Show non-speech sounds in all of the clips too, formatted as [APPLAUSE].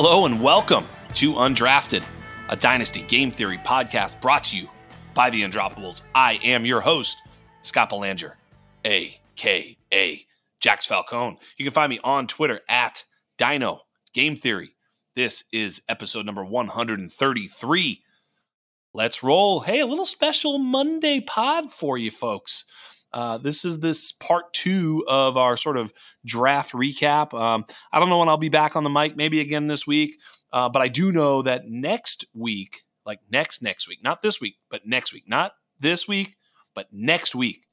Hello and welcome to Undrafted, a Dynasty Game Theory podcast brought to you by the Undroppables. I am your host, Scott Belanger, aka Jax Falcone. You can find me on Twitter at Dyno Game Theory. This is episode number 133. Let's roll. Hey, a little special Monday pod for you folks. Uh, this is this part two of our sort of draft recap. Um, I don't know when I'll be back on the mic, maybe again this week, uh, but I do know that next week, like next next week, not this week, but next week, not this week, but next week,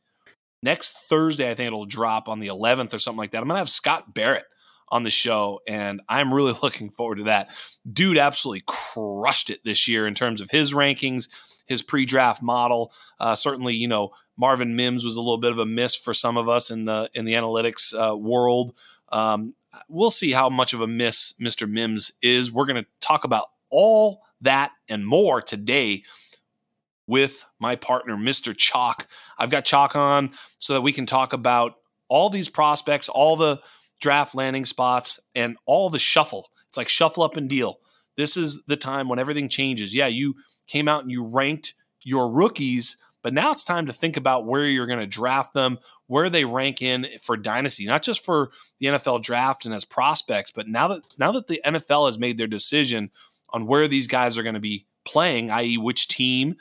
next Thursday, I think it'll drop on the 11th or something like that. I'm gonna have Scott Barrett on the show, and I'm really [LAUGHS] looking forward to that. Dude absolutely crushed it this year in terms of his rankings, his pre-draft model. Uh, certainly, you know, Marvin Mims was a little bit of a miss for some of us in the in the analytics uh, world. Um, we'll see how much of a miss Mr. Mims is. We're going to talk about all that and more today with my partner, Mr. Chalk. I've got Chalk on so that we can talk about all these prospects, all the draft landing spots, and all the shuffle. It's like shuffle up and deal. This is the time when everything changes. Yeah, you came out and you ranked your rookies but now it's time to think about where you're going to draft them, where they rank in for dynasty, not just for the NFL draft and as prospects, but now that now that the NFL has made their decision on where these guys are going to be playing, i.e., which team,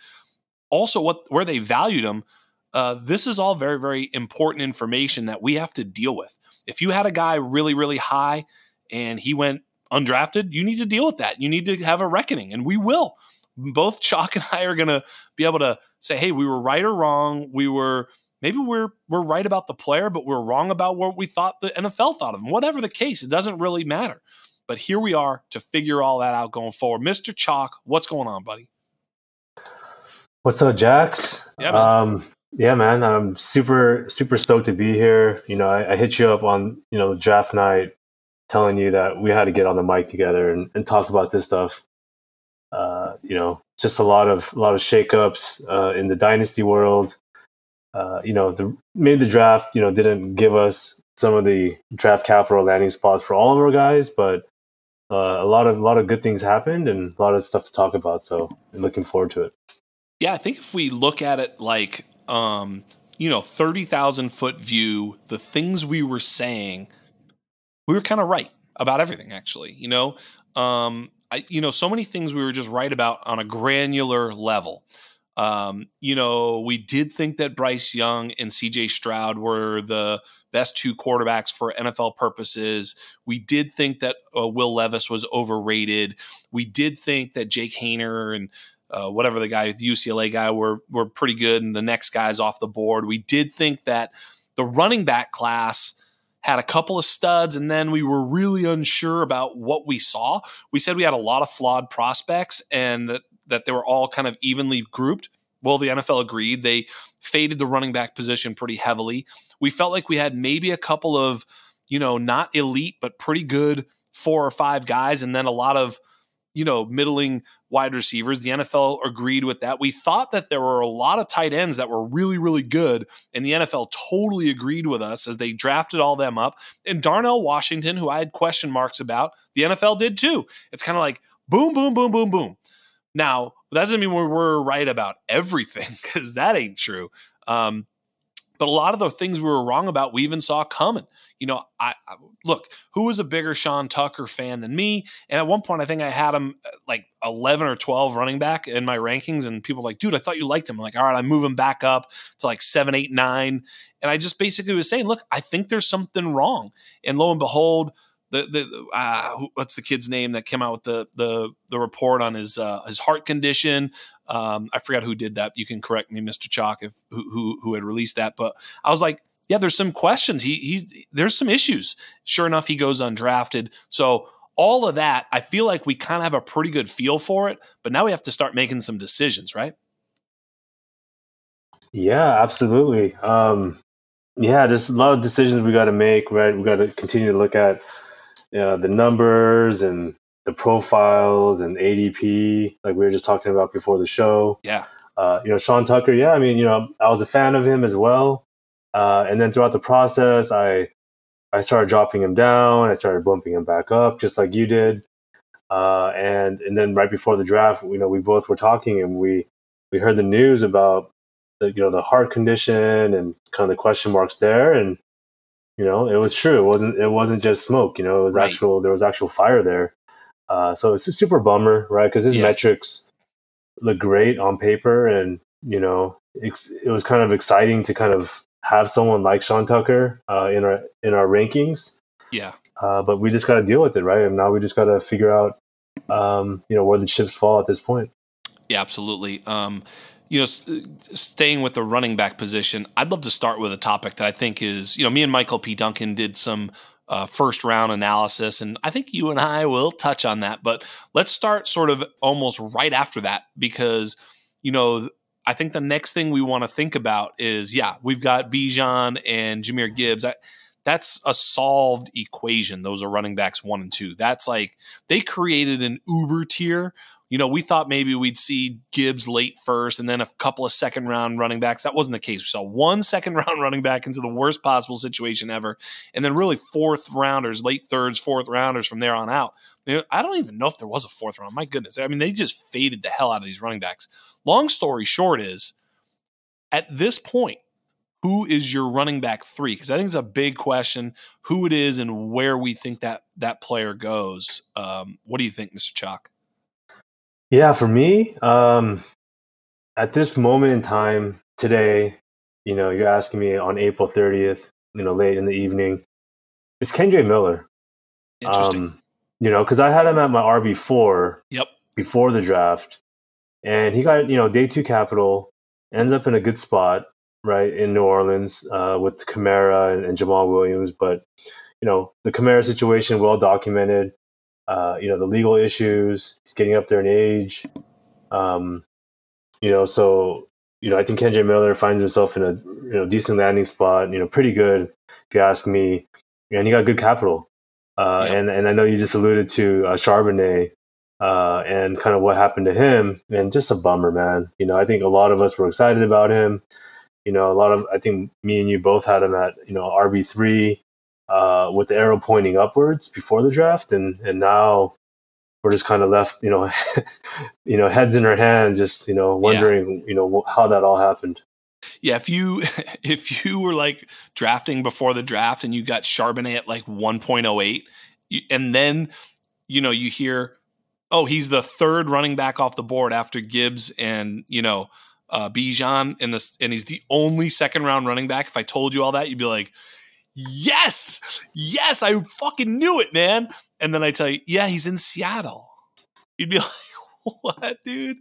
also what where they valued them. Uh, this is all very very important information that we have to deal with. If you had a guy really really high and he went undrafted, you need to deal with that. You need to have a reckoning, and we will both Chalk and I are going to be able to say, hey, we were right or wrong. We were maybe we're we're right about the player, but we're wrong about what we thought the NFL thought of him. Whatever the case, it doesn't really matter. But here we are to figure all that out going forward. Mr. Chalk, what's going on, buddy? What's up, Jax? Yeah, man. Um, yeah, man. I'm super super stoked to be here. You know, I, I hit you up on you know draft night, telling you that we had to get on the mic together and, and talk about this stuff uh, you know, just a lot of a lot of shakeups uh, in the dynasty world. Uh, you know, the made the draft. You know, didn't give us some of the draft capital landing spots for all of our guys, but uh, a lot of a lot of good things happened and a lot of stuff to talk about. So, I'm looking forward to it. Yeah, I think if we look at it like, um, you know, thirty thousand foot view, the things we were saying, we were kind of right about everything. Actually, you know, um, I, you know, so many things we were just right about on a granular level. Um, you know, we did think that Bryce Young and CJ Stroud were the best two quarterbacks for NFL purposes. We did think that uh, Will Levis was overrated. We did think that Jake Haener and uh, whatever the guy, the UCLA guy, were were pretty good, and the next guys off the board. We did think that the running back class had a couple of studs, and then we were really unsure about what we saw. We said we had a lot of flawed prospects and that, that they were all kind of evenly grouped. Well, the NFL agreed. They faded the running back position pretty heavily. We felt like we had maybe a couple of, you know, not elite, but pretty good four or five guys and then a lot of you know, middling wide receivers. The NFL agreed with that. We thought that there were a lot of tight ends that were really, really good, and the NFL totally agreed with us as they drafted all them up. And Darnell Washington, who I had question marks about, the NFL did too. It's kind of like boom, boom, boom, boom, boom. Now, that doesn't mean we're right about everything [LAUGHS] because that ain't true. Um, but a lot of the things we were wrong about, we even saw coming you know, I, I, look, who was a bigger Sean Tucker fan than me? And at one point, I think I had him uh, like 11 or 12 running back in my rankings. And people like, dude, I thought you liked him. I'm like, all right, I move him back up to like seven, eight, nine. And I just basically was saying, look, I think there's something wrong. And lo and behold, the the uh, what's the kid's name that came out with the the the report on his uh, his heart condition. Um, I forgot who did that. You can correct me, Mr. Chalk, if who, who who had released that. But I was like, yeah, there's some questions. He he's there's some issues. Sure enough, he goes undrafted. So all of that, I feel like we kind of have a pretty good feel for it, but now we have to start making some decisions, right? Yeah, absolutely. Um, yeah, there's a lot of decisions we got to make, right? We got to continue to look at uh, the numbers and the profiles and ADP, like we were just talking about before the show. Yeah. Uh, you know, Sean Tucker, yeah, I mean, you know, I was a fan of him as well. Uh, and then throughout the process, I I started dropping him down. I started bumping him back up, just like you did. Uh, and and then right before the draft, you know, we both were talking, and we we heard the news about the you know the heart condition and kind of the question marks there, and you know, it was true. It wasn't it wasn't just smoke. You know, it was right. actual. There was actual fire there. Uh, so it's a super bummer, right? Because his yes. metrics look great on paper, and you know, it, it was kind of exciting to kind of have someone like Sean Tucker uh, in our in our rankings. Yeah. Uh, but we just got to deal with it, right? And now we just got to figure out, um, you know, where the chips fall at this point. Yeah, absolutely. Um, you know, staying with the running back position, I'd love to start with a topic that I think is, you know, me and Michael P. Duncan did some uh, first round analysis, and I think you and I will touch on that. But let's start sort of almost right after that because, you know, I think the next thing we want to think about is yeah, we've got Bijan and Jahmyr Gibbs. I, that's a solved equation. Those are running backs one and two. That's like they created an uber tier. You know, we thought maybe we'd see Gibbs late first and then a couple of second round running backs. That wasn't the case. We saw one [LAUGHS] second round running back into the worst possible situation ever. And then really fourth rounders, late thirds, fourth rounders from there on out. I don't even know if there was a fourth round. My goodness. I mean, they just faded the hell out of these running backs. Long story short is at this point, who is your running back three? Because I think it's a big question who it is and where we think that that player goes. Um, what do you think, Mr. Chalk? Yeah, for me, um, at this moment in time today, you know, you're asking me on April 30th, you know, late in the evening, it's Kendre Miller. Interesting. Um, you know, because I had him at my RB four. Yep. Before the draft, and he got you know day two capital, ends up in a good spot right in New Orleans uh, with Kamara and, and, Jamaal Williams. But you know the Kamara situation well documented. Uh, you know the legal issues. He's getting up there in age. Um, you know, so you know I think Kendre Miller finds himself in a you know decent landing spot. You know, pretty good if you ask me. And he got good capital. Uh, and and I know you just alluded to uh, Charbonnet uh, and kind of what happened to him, and just a bummer, man. You know, I think a lot of us were excited about him. You know, a lot of I think me and you both had him at you know RB three uh, with the arrow pointing upwards before the draft, and and now we're just kind of left, you know, [LAUGHS] you know, heads in our hands, just you know, wondering, yeah. you know, how that all happened. Yeah, if you [LAUGHS] if you were like drafting before the draft and you got Charbonnet at like 1.08 and then you know you hear oh, he's the third running back off the board after Gibbs and you know uh, Bijan, and this, and he's the only second round running back. If I told you all that, you'd be like, yes, yes, I fucking knew it, man. And then I tell you, yeah, he's in Seattle. You'd be [LAUGHS] like, what, dude?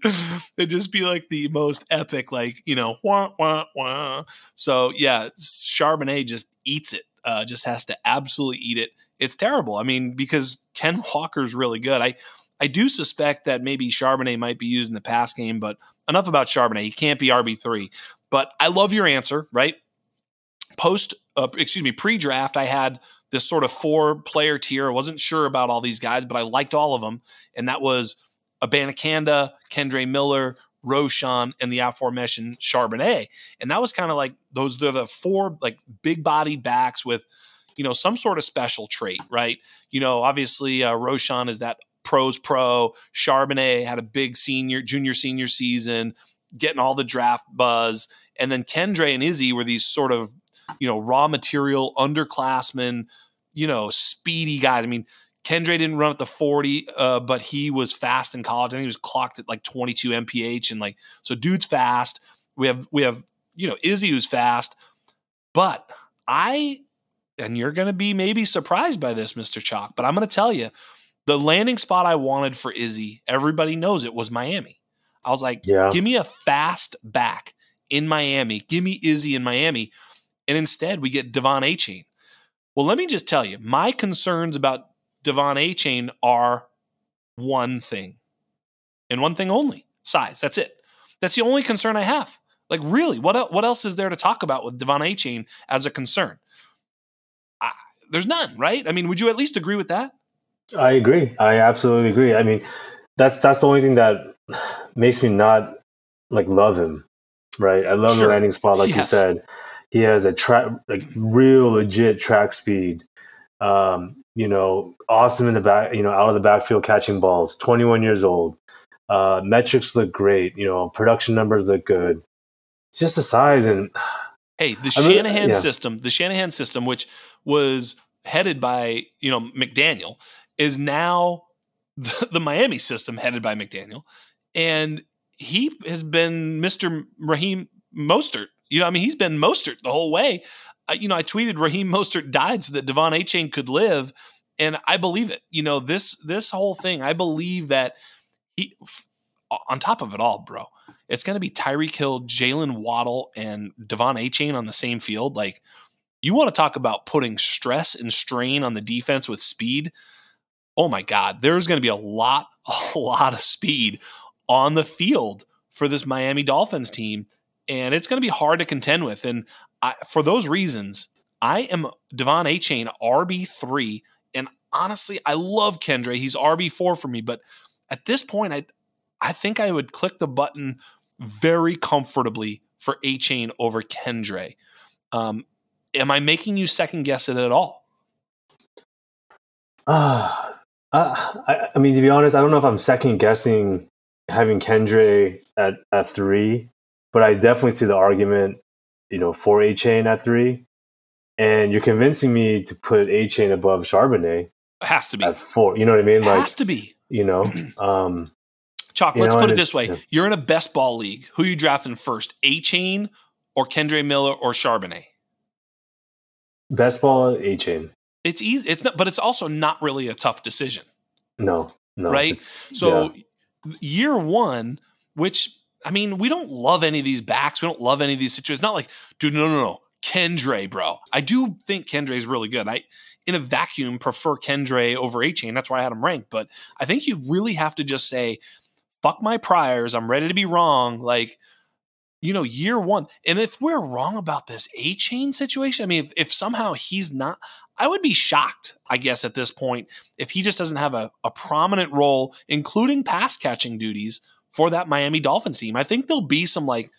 It'd just be like the most epic, like, you know, wah, wah, wah. So, yeah, Charbonnet just eats it, uh, just has to absolutely eat it. It's terrible. I mean, because Ken Walker's really good. I, I do suspect that maybe Charbonnet might be used in the pass game, but enough about Charbonnet. He can't be RB3. But I love your answer, right? Post, uh, excuse me, pre-draft, I had this sort of four-player tier. I wasn't sure about all these guys, but I liked all of them, and that was Abanikanda, Kendre Miller, Roschon, and the aforementioned Charbonnet. And that was kind of like those, they're the four like big body backs with, you know, some sort of special trait, right? You know, obviously uh, Roschon is that pros pro. Charbonnet had a big senior, junior, senior season, getting all the draft buzz. And then Kendre and Izzy were these sort of, you know, raw material underclassmen, you know, speedy guys. I mean, Kendre didn't run at the 40, uh, but he was fast in college. I think he was clocked at like 22 mph, and like so, dude's fast. We have we have you know Izzy who's fast, but I and you're going to be maybe surprised by this, Mister Chalk, but I'm going to tell you the landing spot I wanted for Izzy. Everybody knows it was Miami. I was like, yeah. give me a fast back in Miami. Give me Izzy in Miami, and instead we get De'Von Achane. Well, let me just tell you, my concerns about De'Von Achane are one thing and one thing only size. That's it. That's the only concern I have. Like, really, what, what else is there to talk about with De'Von Achane as a concern? I, there's none, right? I mean, would you at least agree with that? I agree. I absolutely agree. I mean, that's that's the only thing that makes me not like love him, right? I love sure. the landing spot, like yes. you said. He has a track, like real legit track speed. Um, you know, awesome in the back, you know, out of the backfield catching balls, 21 years old. Uh, metrics look great. You know, production numbers look good. It's just the size and. [SIGHS] Hey, the I Shanahan yeah. system, the Shanahan system, which was headed by, you know, McDaniel, is now [LAUGHS] the, the Miami system headed by McDaniel. And he has been Mr. Raheem Mostert. You know, I mean, he's been Mostert the whole way you know, I tweeted Raheem Mostert died so that De'Von Achane could live, and I believe it. You know, this this whole thing, I believe that he, on top of it all, bro, it's going to be Tyreek Hill, Jalen Waddle, and De'Von Achane on the same field. Like, you want to talk about putting stress and strain on the defense with speed? Oh my God, there's going to be a lot, [LAUGHS] a lot of speed on the field for this Miami Dolphins team, and it's going to be hard to contend with. And I, for those reasons, I am De'Von Achane RB three, and honestly, I love Kendre. He's RB four for me, but at this point, I I think I would click the button very comfortably for Achane over Kendre. Um, am I making you second guess it at all? [SIGHS] Uh, I, I mean, to be honest, I don't know if I'm second guessing having Kendre at, at three, but I definitely see the argument you know, for Achane at three, and you're convincing me to put Achane above Charbonnet. It has to be at four. You know what I mean? It like, has to be. You know, [CLEARS THROAT] um, Chalk. Let's know, put it this way: you're in a best ball league. Who you drafting first, Achane or Kendre Miller or Charbonnet? Best ball, Achane. It's easy. It's not, but it's also not really a tough decision. No, no. Right. So yeah. year one, which I mean, we don't love any of these backs. We don't love any of these situations. Not like, dude, no, no, no. Kendre, bro. I do think Kendre is really good. I, in a vacuum, prefer Kendre over Achane. That's why I had him ranked. But I think you really have to just say, fuck my priors. I'm ready to be wrong. Like, you know, year one. And if we're wrong about this Achane situation, I mean, if, if somehow he's not, I would be shocked, I guess, at this point, if he just doesn't have a, a prominent role, including pass catching duties for that Miami Dolphins team. I think there'll be some like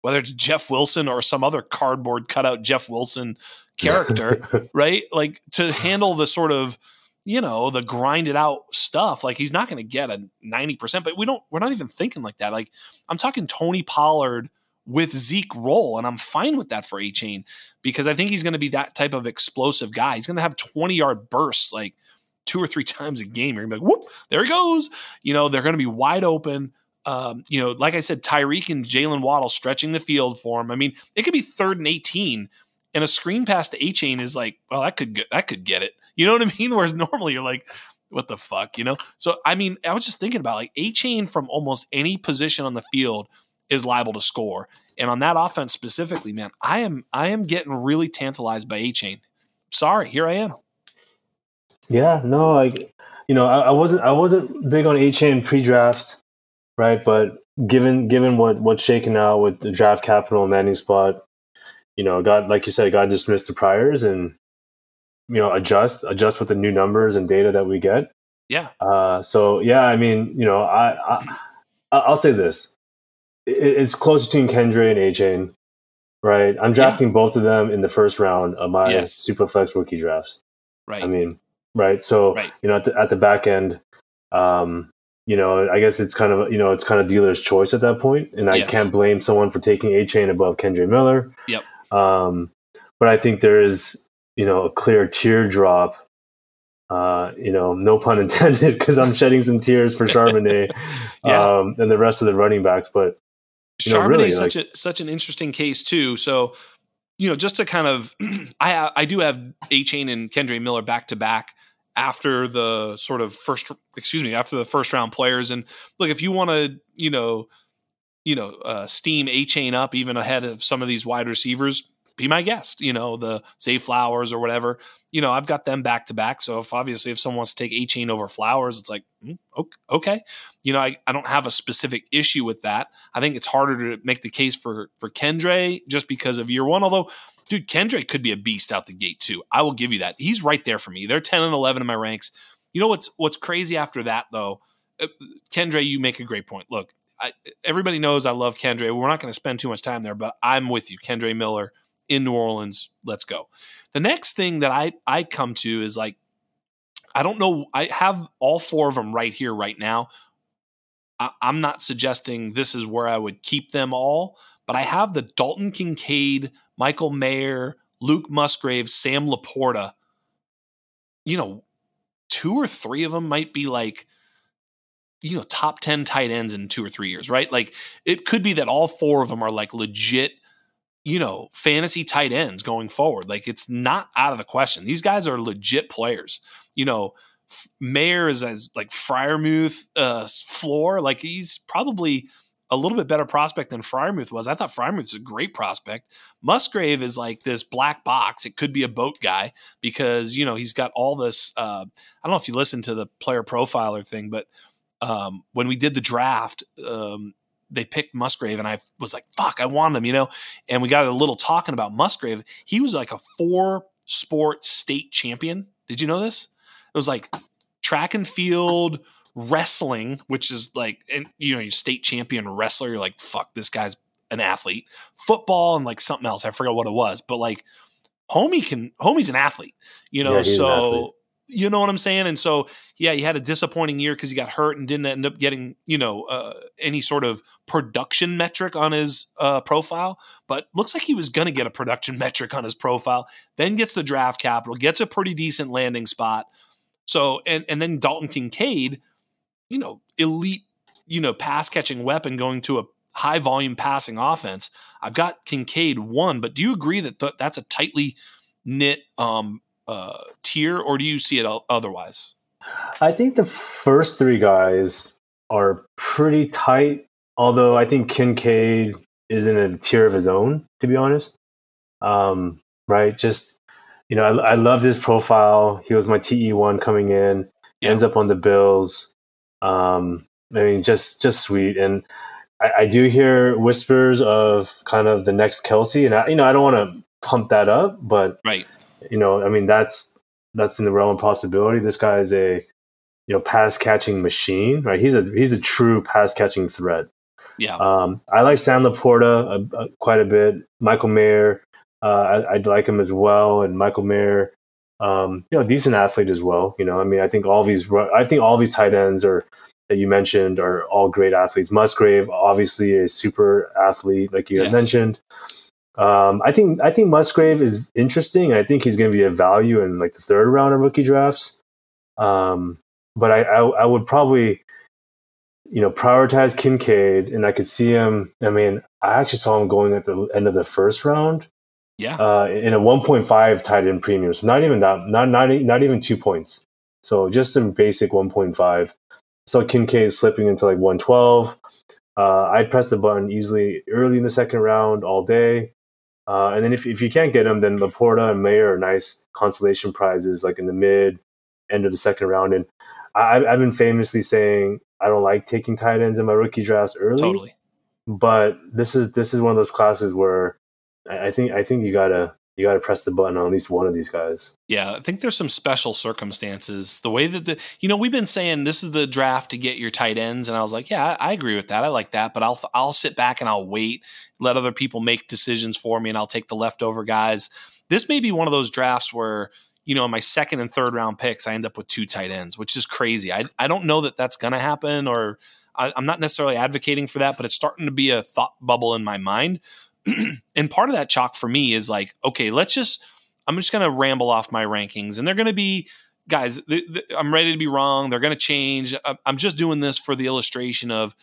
whether it's Jeff Wilson or some other cardboard cutout Jeff Wilson [LAUGHS] character, right? Like to handle the sort of you know the grinded out stuff. Like he's not going to get a ninety percent, but we don't. We're not even thinking like that. Like I'm talking Tony Pollard with Zeke roll, and I'm fine with that for Achane because I think he's going to be that type of explosive guy. He's going to have 20 yard bursts like two or three [LAUGHS] times a game. You're going to be like, whoop, there he goes. You know, they're going to be wide open um, you know, like I said, Tyreek and Jalen Waddle stretching the field for him. I mean, it could be third and 18, and a screen pass to Achane is like, well, that could get, that could get it. [LAUGHS] You know what I mean? Whereas normally you're like, what the fuck, you know? So I mean, I was just thinking about like Achane from almost any position on the field is liable to score, and on that offense specifically, man, I am I am getting really tantalized by Achane. Sorry, here I am. Yeah, no, like you know, I, I wasn't I wasn't big on Achane pre-draft right? But given given what what's shaken out with the draft capital and landing spot, you know, got like you said, got dismissed the priors and you know adjust adjust with the new numbers and data that we get. Yeah. Uh, so yeah, I mean, you know, I, I I'll say this: it, it's close between Kendre and Achane, right? I'm drafting yeah. both of them in the first round of my yes. Superflex rookie drafts. Right. I mean, right. So right. you know, at the, at the back end, um, you know, I guess it's kind of you know it's kind of dealer's choice at that point, and I yes. can't blame someone for taking Achane above Kendre Miller. Yep. Um, but I think there is you know a clear teardrop. Uh, you know, no pun [LAUGHS] intended, because I'm shedding some tears for Charbonnet [LAUGHS] yeah. um, and the rest of the running backs. But Charbonnet really, is such like, a such an interesting case too. So, you know, just to kind of, [CLEARS THROAT] I I do have Achane and Kendre Miller back to back after the sort of first excuse me after the first round players. And look if you want to you know you know uh, steam chain up even ahead of some of these wide receivers be my guest you know the Zay Flowers or whatever you know I've got them back to back so if obviously if someone wants to take Achane over Flowers it's like mm, okay you know I, I don't have a specific issue with that I think it's harder to make the case for for Kendre just because of year one although dude, Kendrick could be a beast out the gate too. I will give you that. He's right there for me. They're 10 and 11 in my ranks. You know what's what's crazy after that though? Uh, Kendre, you make a great point. Look, I, everybody knows I love Kendre. We're not going to spend too much time there, but I'm with you, Kendre Miller in New Orleans. Let's go. The next thing that I I come to is like I don't know. I have all four of them right here, right now. I, I'm not suggesting this is where I would keep them all, but I have the Dalton Kincaid Michael Mayer, Luke Musgrave, Sam LaPorta, you know, two or three of them might be like, you know, top 10 tight ends in two or three years, right? Like it could be that all four of them are like legit, you know, fantasy tight ends going forward. Like it's not out of the question. These guys are legit players. You know, Mayer is as like Freiermuth uh, floor. Like he's probably a little bit better prospect than Freiermuth was. I thought Freiermuth's a great prospect. Musgrave is like this black box. It could be a boat guy because you know he's got all this. Uh, I don't know if you listen to the player profiler thing, but um, when we did the draft, um, they picked Musgrave, and I was like, "Fuck, I want him," you know. And we got a little talking about Musgrave. He was like a four sport state champion. Did you know this? It was like track and field wrestling, which is like, and you know, you state champion wrestler, you're like, fuck, this guy's an athlete. Football and like something else, I forgot what it was, but like, homie can, homie's an athlete, you know, yeah, so. You know what I'm saying? And so, yeah, he had a disappointing year because he got hurt and didn't end up getting, you know, uh, any sort of production metric on his uh, profile. But looks like he was going to get a production [LAUGHS] metric on his profile. Then gets the draft capital, gets a pretty decent landing spot. So, and and then Dalton Kincaid, you know, elite, you know, pass catching weapon going to a high volume passing offense. I've got Kincaid one, but do you agree that th- that's a tightly knit um, uh, tier, or do you see it otherwise? I think the first three guys are pretty tight, although I think Kincaid is in a tier of his own, to be honest. Um, right? Just, you know, I, I loved his profile. He was my TE1 coming in, yeah. ends up on the Bills. Um, I mean, just just sweet. And I, I, do hear whispers of kind of the next Kelce, and I, you know, I don't want to pump that up, but right, you know, I mean, that's that's in the realm of possibility. This guy is a you know pass catching machine, right? He's a he's a true pass catching threat. Yeah. Um, I like Sam LaPorta uh, uh, quite a bit. Michael Mayer, uh, I, I like him as well, and Michael Mayer um, you know, decent athlete as well. You know, I mean, I think all these, I think all these tight ends are that you mentioned are all great athletes. Musgrave, obviously, a super athlete, like you yes. had mentioned. Um, I think I think Musgrave is interesting. I think he's going to be a value in like the third round of rookie drafts. Um, but I, I, I would probably, you know, prioritize Kincaid, and I could see him. I mean, I actually saw him going at the end of the first round. Yeah. Uh, in a 1.5 tight end premium. So not even that, not, not, not even two points. So just some basic 1.5. So Kincaid slipping into like 112. Uh, I'd press the button easily early in the second round all day. Uh, and then if, if you can't get them, then LaPorta and Mayer are nice consolation prizes like in the mid end of the second round. And I, I've been famously saying I don't like taking tight ends in my rookie drafts early. Totally. But this is this is one of those classes where I, I think I think you gotta you got to press the button on at least one of these guys. Yeah, I think there's some special circumstances. The way that the, you know, we've been saying this is the draft to get your tight ends, and I was like, yeah, I, agree with that. I like that, but I'll I'll sit back and I'll wait, let other people make decisions for me, and I'll take the leftover guys. This may be one of those drafts where you know, my second and third round picks, I end up with two tight ends, which is crazy. I I don't know that that's going to happen, or I, I'm not necessarily advocating for that, but it's starting to be a thought bubble in my mind [CLEARS THROAT] and part of that chalk for me is like, okay, let's just, I'm just going to ramble off my rankings and they're going to be, guys, th- th- I'm ready to be wrong. They're going to change. I'm just doing this for the illustration of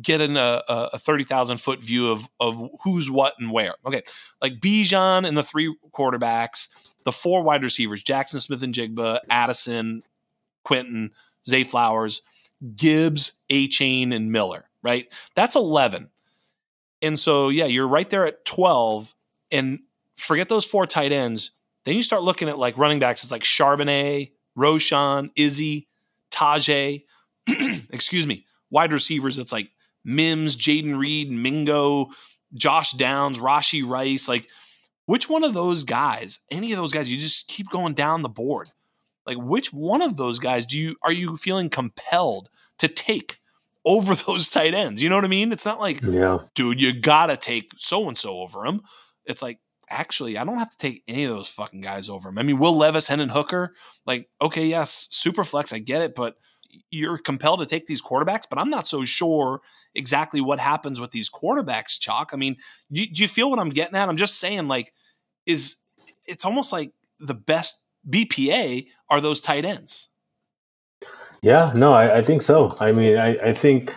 getting a, a 30,000 foot view of, of who's what and where. Okay. Like Bijan and the three quarterbacks, the four wide receivers, Jaxon Smith-Njigba, Addison, Quentin, Zay Flowers, Gibbs, Achane, and Miller, right? That's 11. And so, yeah, you're right there at 12. And forget those four tight ends. Then you start looking at like running backs. It's like Charbonnet, Roschon, Izzy, Tyjae. [CLEARS THROAT] excuse me. Wide receivers. It's like Mims, Jayden Reed, Mingo, Josh Downs, Rashee Rice. Like, which one of those guys, any of those guys, you just keep going down the board. Like, which one of those guys do you are you feeling compelled to take over [LAUGHS] those tight ends. You know what I mean? It's not like, yeah. dude, you gotta take so and so over him. It's like, actually, I don't have to take any of those fucking guys over him. I mean, Will Levis, Hendon Hooker, like, okay, yes, super flex, I get it, but you're compelled to take these quarterbacks, but I'm not so sure exactly what happens with these quarterbacks, Chalk. I mean, do, do you feel what I'm getting at? I'm just saying, like, is it's almost like the best BPA are those tight ends. Yeah, no, I, I think so. I mean, I, I think,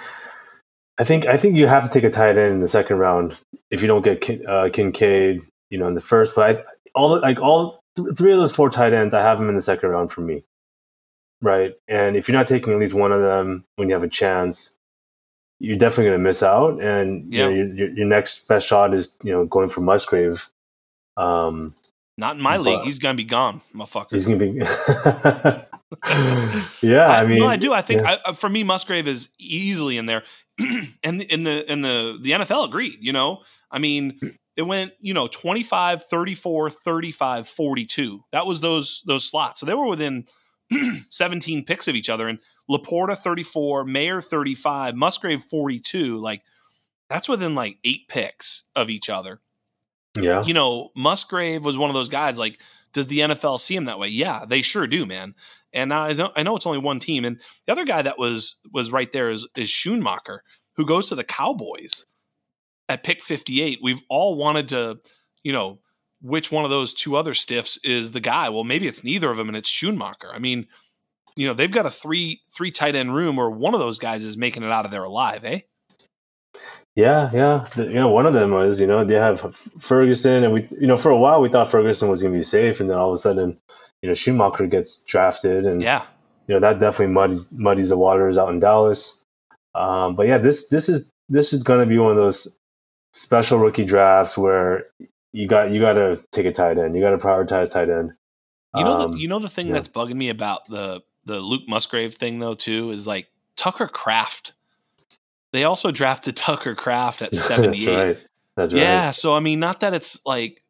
I think, I think you have to take a tight end in the second round if you don't get uh, Kincaid, you know, in the first. But I, all like all th- three of those four tight ends, I have them in the second round for me, right? And if you're not taking at least one of them when you have a chance, you're definitely going to miss out. And you know, your, your, your next best shot is you know going for Musgrave. Um, not in my league. He's gonna be gone, motherfucker. He's gonna be. [LAUGHS] [LAUGHS] yeah, I, I, mean, no, I do. I think yeah. I, for me, Musgrave is easily in there, [CLEARS THROAT] and in the in the the NFL agreed. You know, I mean, it went you know 25, 34, 35, 42. That was those those slots. So they were within [CLEARS THROAT] 17 picks of each other. And Laporta 34, Mayer 35, Musgrave 42. Like that's within like eight picks of each other. Yeah. You know, Musgrave was one of those guys like, does the NFL see him that way? Yeah, they sure do, man. And I know, I know it's only one team. And the other guy that was was right there is, is Schoonmaker, who goes to the Cowboys at pick 58. We've all wanted to, you know, which one of those two other stiffs is the guy. Well, maybe it's neither of them and it's Schoonmaker. I mean, you know, they've got a three three tight end room where one of those guys is making it out of there alive, eh? Yeah, yeah, the, you know, one of them was, you know, they have Ferguson, and we, you know, for a while we thought Ferguson was going to be safe, and then all of a sudden, you know, Schumacher gets drafted, and yeah, you know that definitely muddies muddies the waters out in Dallas. Um, but yeah, this this is this is going to be one of those special rookie drafts where you got you got to take a tight end, you got to prioritize tight end. You know, um, the, you know the thing yeah. that's bugging me about the the Luke Musgrave thing though too is like Tucker Kraft they also drafted Tucker Kraft at [LAUGHS] 78. That's right. That's right. Yeah. So, I mean, not that it's like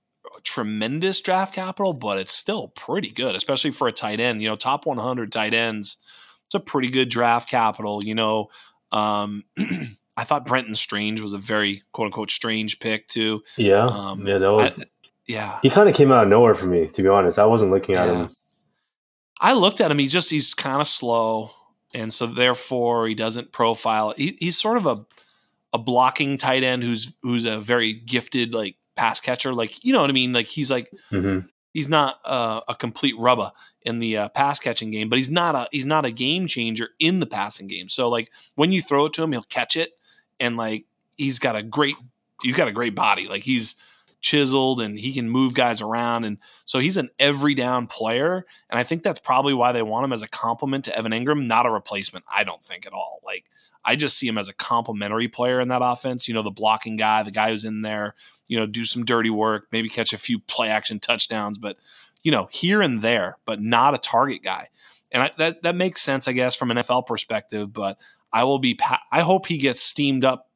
tremendous draft capital, but it's still pretty good, especially for a tight end. You know, top 100 tight ends, it's a pretty good draft capital. You know, um, [CLEARS THROAT] I thought Brenton Strange was a very quote unquote strange pick, too. Yeah. Um, yeah. That was, I, yeah. He kind of came out of nowhere for me, to be honest. I wasn't looking at yeah. him. I looked at him. He just, he's kind of slow and so therefore he doesn't profile. He, he's sort of a a blocking tight end who's who's a very gifted like pass catcher. Like you know what I mean? Like he's like mm-hmm. he's not uh, a complete rubber in the uh, pass catching game, but he's not a he's not a game changer in the passing game. So like when you throw it to him, he'll catch it, and like he's got a great he's got a great body. Like he's chiseled and he can move guys around. And so he's an every down player. And I think that's probably why they want him as a complement to Evan Engram, not a replacement, I don't think at all. Like, I just see him as a complementary player in that offense. You know, the blocking guy, the guy who's in there, you know, do some dirty work, maybe catch a few play action touchdowns, but, you know, here and there, but not a target guy. And I, that, that makes sense, I guess, from an NFL perspective, but I will be, I hope he gets steamed up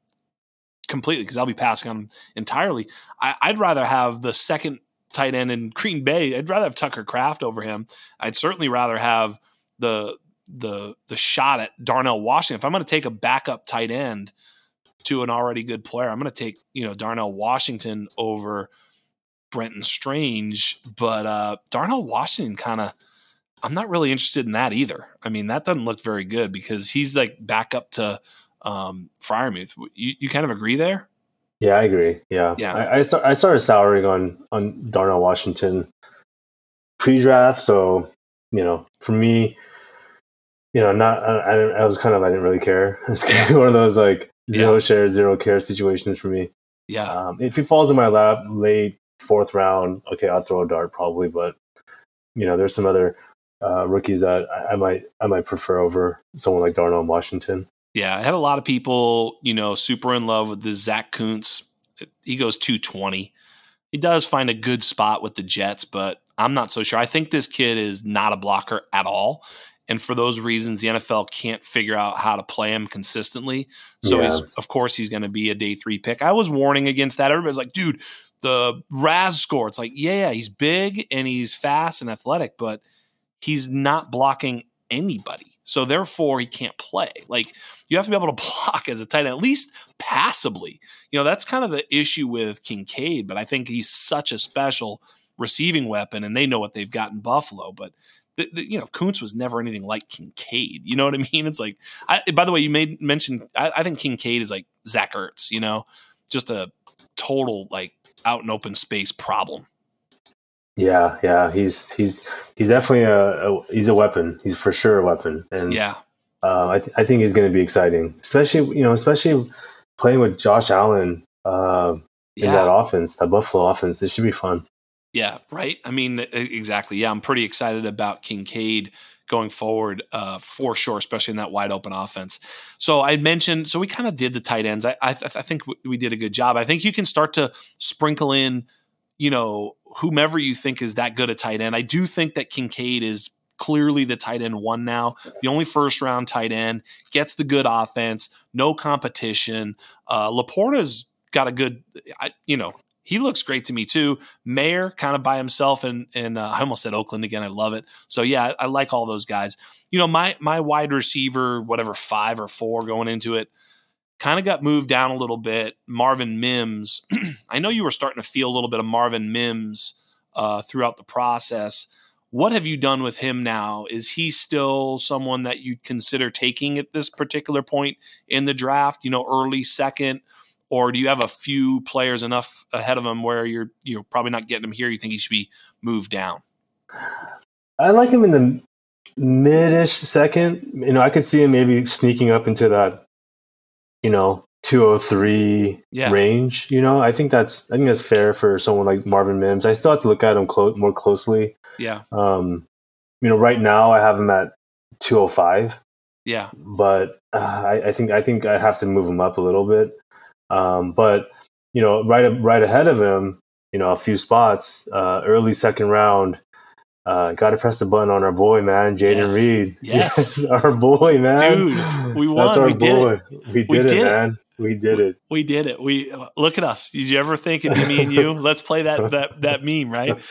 completely because I'll be passing on him entirely. I, I'd rather have the second tight end in Green Bay. I'd rather have Tucker Kraft over him. I'd certainly rather have the the the shot at Darnell Washington. If I'm going to take a backup tight end to an already good player, I'm going to take you know Darnell Washington over Brenton Strange. But uh, Darnell Washington kind of. I'm not really interested in that either. I mean, that doesn't look very good because he's like back up to um, Freiermuth. You, you kind of agree there? Yeah, I agree. Yeah, Yeah. I I, start, I started souring on on Darnell Washington pre-draft, so you know, for me, you know, not I, I, I was kind of I didn't really care. [LAUGHS] It's kind of one of those like zero Yeah. share, zero care situations for me. Yeah. Um, if he falls in my lap late fourth round, okay, I'll throw a dart probably, but you know, there's some other uh, rookies that I, I might I might prefer over someone like Darnell Washington. Yeah, I had a lot of people, you know, super in love with the Zach Kuntz. He goes 220. He does find a good spot with the Jets, but I'm not so sure. I think this kid is not a blocker at all. And for those reasons, the NFL can't figure out how to play him consistently. So Yeah. he's, of course, he's going to be a day three pick. I was warning against that. Everybody's like, dude, the RAS score. It's like, yeah, yeah, he's big and he's fast and athletic, but he's not blocking anybody. So therefore, he can't play. Like you have to be able to [LAUGHS] block as a tight end, at least passably. You know, that's kind of the issue with Kincaid, but I think he's such a special receiving weapon, and they know what they've got in Buffalo. But the, the, you know, Kuntz was never anything like Kincaid. You know what I [LAUGHS] mean? It's like, I, by the way, you made mention. I, I think Kincaid is like Zach Ertz. You know, just a total like out in open space problem. Yeah, yeah, he's he's he's definitely a, a he's a weapon. He's for sure a weapon, and Yeah, uh, I th- I think he's going to be exciting, especially you know especially playing with Josh Allen uh, in yeah. that offense, that Buffalo offense. It should be fun. Yeah, right. I mean, exactly. Yeah, I'm pretty excited about Kincaid going forward uh, for sure, especially in that wide open offense. So I mentioned, so we kind of did the tight ends. I, I, I think we did a good job. I think you can start to sprinkle in, you know, whomever you think is that good a tight end. I do think that Kincaid is clearly the tight end one now, the only first round tight end, gets the good offense, no competition. Uh, Laporta's got a good, I, you know, he looks great to me too. Mayer kind of by himself, and and uh, I almost said Oakland again. I love it. So yeah, I, I like all those guys. You know, my my wide receiver, whatever five or four going into it, kind of got moved down a little bit. Marvin Mims. [CLEARS THROAT] I know you were starting to feel a little bit of Marvin Mims uh, throughout the process. What have you done with him now? Is he still someone that you'd consider taking at this particular point in the draft? You know, early second, or do you have a few players enough ahead of him where you're you're probably not getting him here? You think he should be moved down? I like him in the mid-ish second. You know, I could see him maybe sneaking up into that, you know, 203 Yeah. range. You know, I think that's I think that's fair for someone like Marvin Mims. I still have to look at him clo- more closely. Yeah, Um, you know, right now I have him at 205, yeah, but uh, I, I think I think I have to move him up a little bit. Um, but you know, right right ahead of him, you know, a few spots, uh, early second round. Uh, Got to press the button on our boy, man, Jayden Yes. Reed. [LAUGHS] Yes. our boy, man. Dude, we That's won. our We did boy. We did We it, did it. man. We did it. We did it. We look at us. Did you ever think it'd be me and you? [LAUGHS] Let's play that that that meme, right?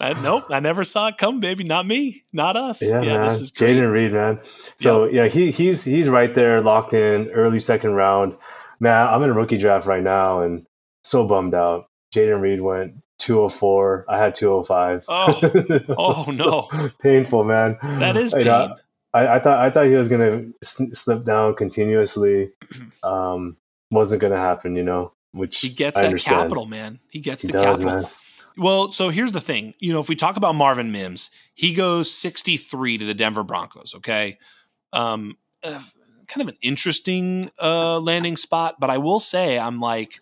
I, nope, I never saw it come, baby. Not me, not us. Yeah, man. this is. Jayden Reed, man. So yeah, he he's he's right there, locked in, early second round. Man, I'm in a rookie draft right now, and so bummed out. Jayden Reed went 204. I had 205. Oh, oh, [LAUGHS] So no. painful, man. That is pain. know, I, I thought I thought he was gonna slip down continuously. [CLEARS THROAT] Um, wasn't gonna happen, you know. Which he gets I that understand. capital, man. He gets He the does, capital. man. Well, so here's the thing. You know, if we talk about Marvin Mims, he goes 63 to the Denver Broncos. Okay, um, uh, kind of an interesting uh, landing spot, but I will say I'm like,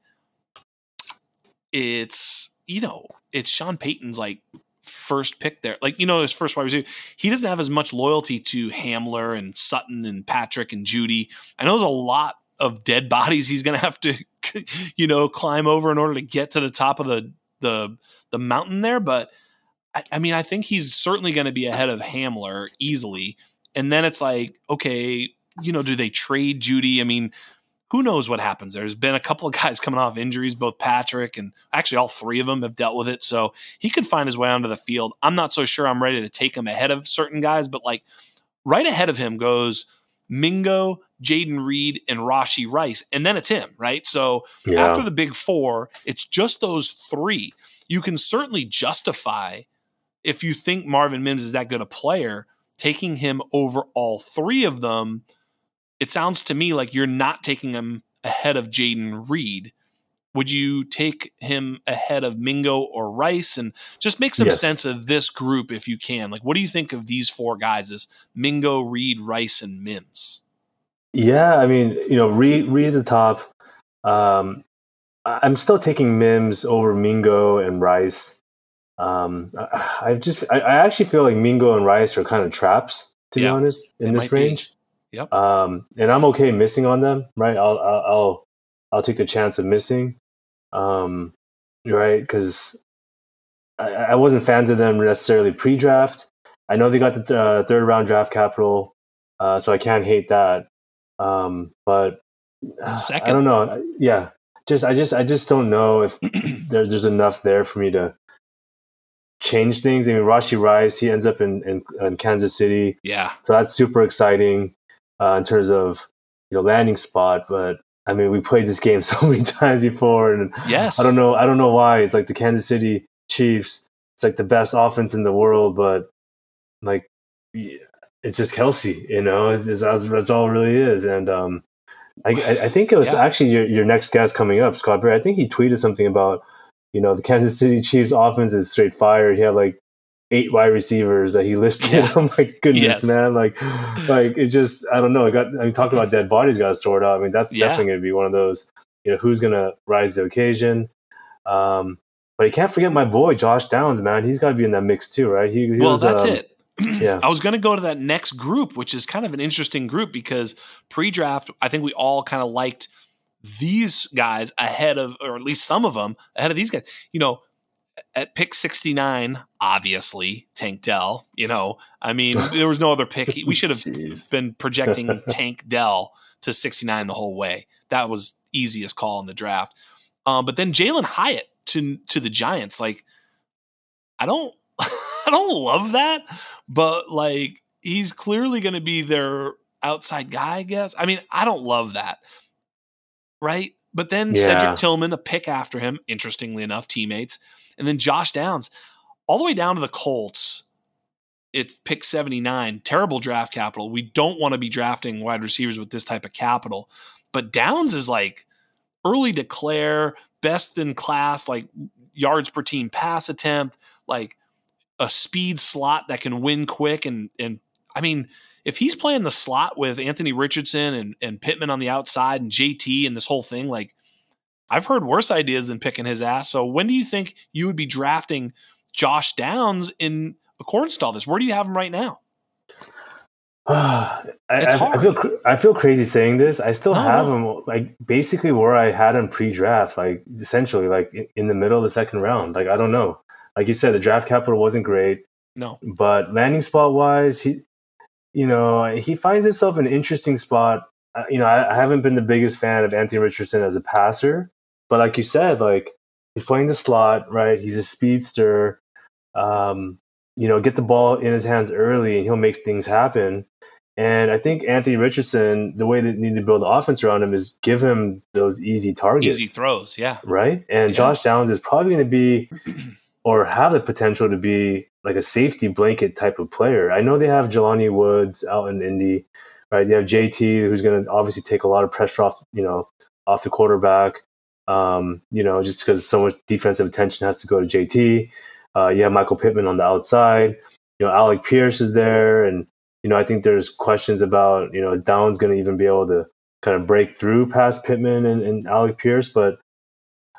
it's you know, it's Sean Payton's like first pick there. Like you know, his first wide receiver. He doesn't have as much loyalty to Hamler and Sutton and Patrick and Jeudy. I know there's a lot of dead bodies he's going to have to, [LAUGHS] you know, climb over in order to get to the top of the the the mountain there. But I, I mean, I think he's certainly going to be ahead of Hamler easily. And then it's like, okay, you know, do they trade Jeudy? I mean, who knows what happens? There's been a couple of guys coming off injuries, both Patrick and actually all three of them have dealt with it. So he could find his way onto the field. I'm not so sure I'm ready to take him ahead of certain guys, but like right ahead of him goes Mingo, Jayden Reed, and Rashee Rice. And then it's him, right? So yeah. after the big four, it's just those three. You can certainly justify if you think Marvin Mims is that good a player, taking him over all three of them – it sounds to me like you're not taking him ahead of Jayden Reed. Would you take him ahead of Mingo or Rice? And just make some yes. sense of this group if you can. Like, what do you think of these four guys as Mingo, Reed, Rice, and Mims? Yeah, I mean, you know, Reed, Reed at the top. Um, I'm still taking Mims over Mingo and Rice. Um, I just, I, I, actually feel like Mingo and Rice are kind of traps, to yeah, be honest, in this range. Be. Yep. Um, and I'm okay missing on them, right? I'll I'll I'll, I'll take the chance of missing, um, right? Because I, I wasn't fans of them necessarily pre-draft. I know they got the uh, third round draft capital, uh, so I can't hate that. Um, but Second. I don't know. Yeah, just I just I just don't know if [CLEARS THROAT] there, there's enough there for me to change things. I mean, Rashee Rice, he ends up in, in, in Kansas City. Yeah. So that's super exciting uh, in terms of you know landing spot. But I mean, we played this game [LAUGHS] so many times before, and yes, I don't know, I don't know why. It's like the Kansas City Chiefs. It's like the best offense in the world, but like it's just Kelce, you know. It's, it's that's, that's all it really is, and um, I, I think it was yeah. actually your, your next guest coming up, Scott Berry. I think he tweeted something about, you know, the Kansas City Chiefs offense is straight fire. He had like eight wide receivers that he listed. [LAUGHS] Yeah. I'm like, goodness, yes. man. Like, like it just, I don't know. I got, I mean, talking about dead bodies got stored up. I mean, that's yeah. definitely going to be one of those, you know, who's going to rise to the occasion. Um, but you can't forget my boy, Josh Downs, man. He's got to be in that mix too, right? He, he well, was, that's um, it. [CLEARS THROAT] yeah. I was going to go to that next group, which is kind of an interesting group because pre draft, I think we all kind of liked these guys ahead of, or at least some of them ahead of these guys. You know, at pick 69, obviously, Tank Dell. You know, I mean, [LAUGHS] there was no other pick. We should have been projecting [LAUGHS] Tank Dell to 69 the whole way. That was easiest call in the draft. Um, but then Jalen Hyatt to to the Giants. Like, I don't [LAUGHS] I don't love that, but like he's clearly going to be their outside guy. I guess. I mean, I don't love that, right? But then yeah. Cedric Tillman, a pick after him, interestingly enough, teammates. And then Josh Downs, all the way down to the Colts, it's pick 79, terrible draft capital. We don't want to be drafting wide receivers with this type of capital. But Downs is like early declare, best in class, like yards per team pass attempt, like a speed slot that can win quick. And, and I mean, if he's playing the slot with Anthony Richardson and, and Pittman on the outside and JT and this whole thing, like I've heard worse ideas than picking his ass. So when do you think you would be drafting Josh Downs in accordance to all this? Where do you have him right now? [SIGHS] I, it's hard. I, feel I feel crazy saying this. I still no, have no. him like basically where I had him pre-draft, like essentially like in the middle of the second round. Like I don't know. Like you said, the draft capital wasn't great. No, but landing spot wise, he, you know, he finds himself an interesting spot. Uh, you know, I, I haven't been the biggest fan of Anthony Richardson as a passer, but like you said, like he's playing the slot, right? He's a speedster. Um, you know, get the ball in his hands early and he'll make things happen. And I think Anthony Richardson, the way they need to build the offense around him is give him those easy targets. Easy throws, yeah. Right? And yeah. Josh Downs is probably going to be [CLEARS THROAT] or have the potential to be like a safety blanket type of player. I know they have Jelani Woods out in Indy, right? They have JT who's going to obviously take a lot of pressure off, you know, off the quarterback. Um, you know, just because so much defensive attention has to go to JT. Uh, you have Michael Pittman on the outside. You know, Alec Pierce is there, and you know, I think there's questions about you know Downs going to even be able to kind of break through past Pittman and, and Alec Pierce, but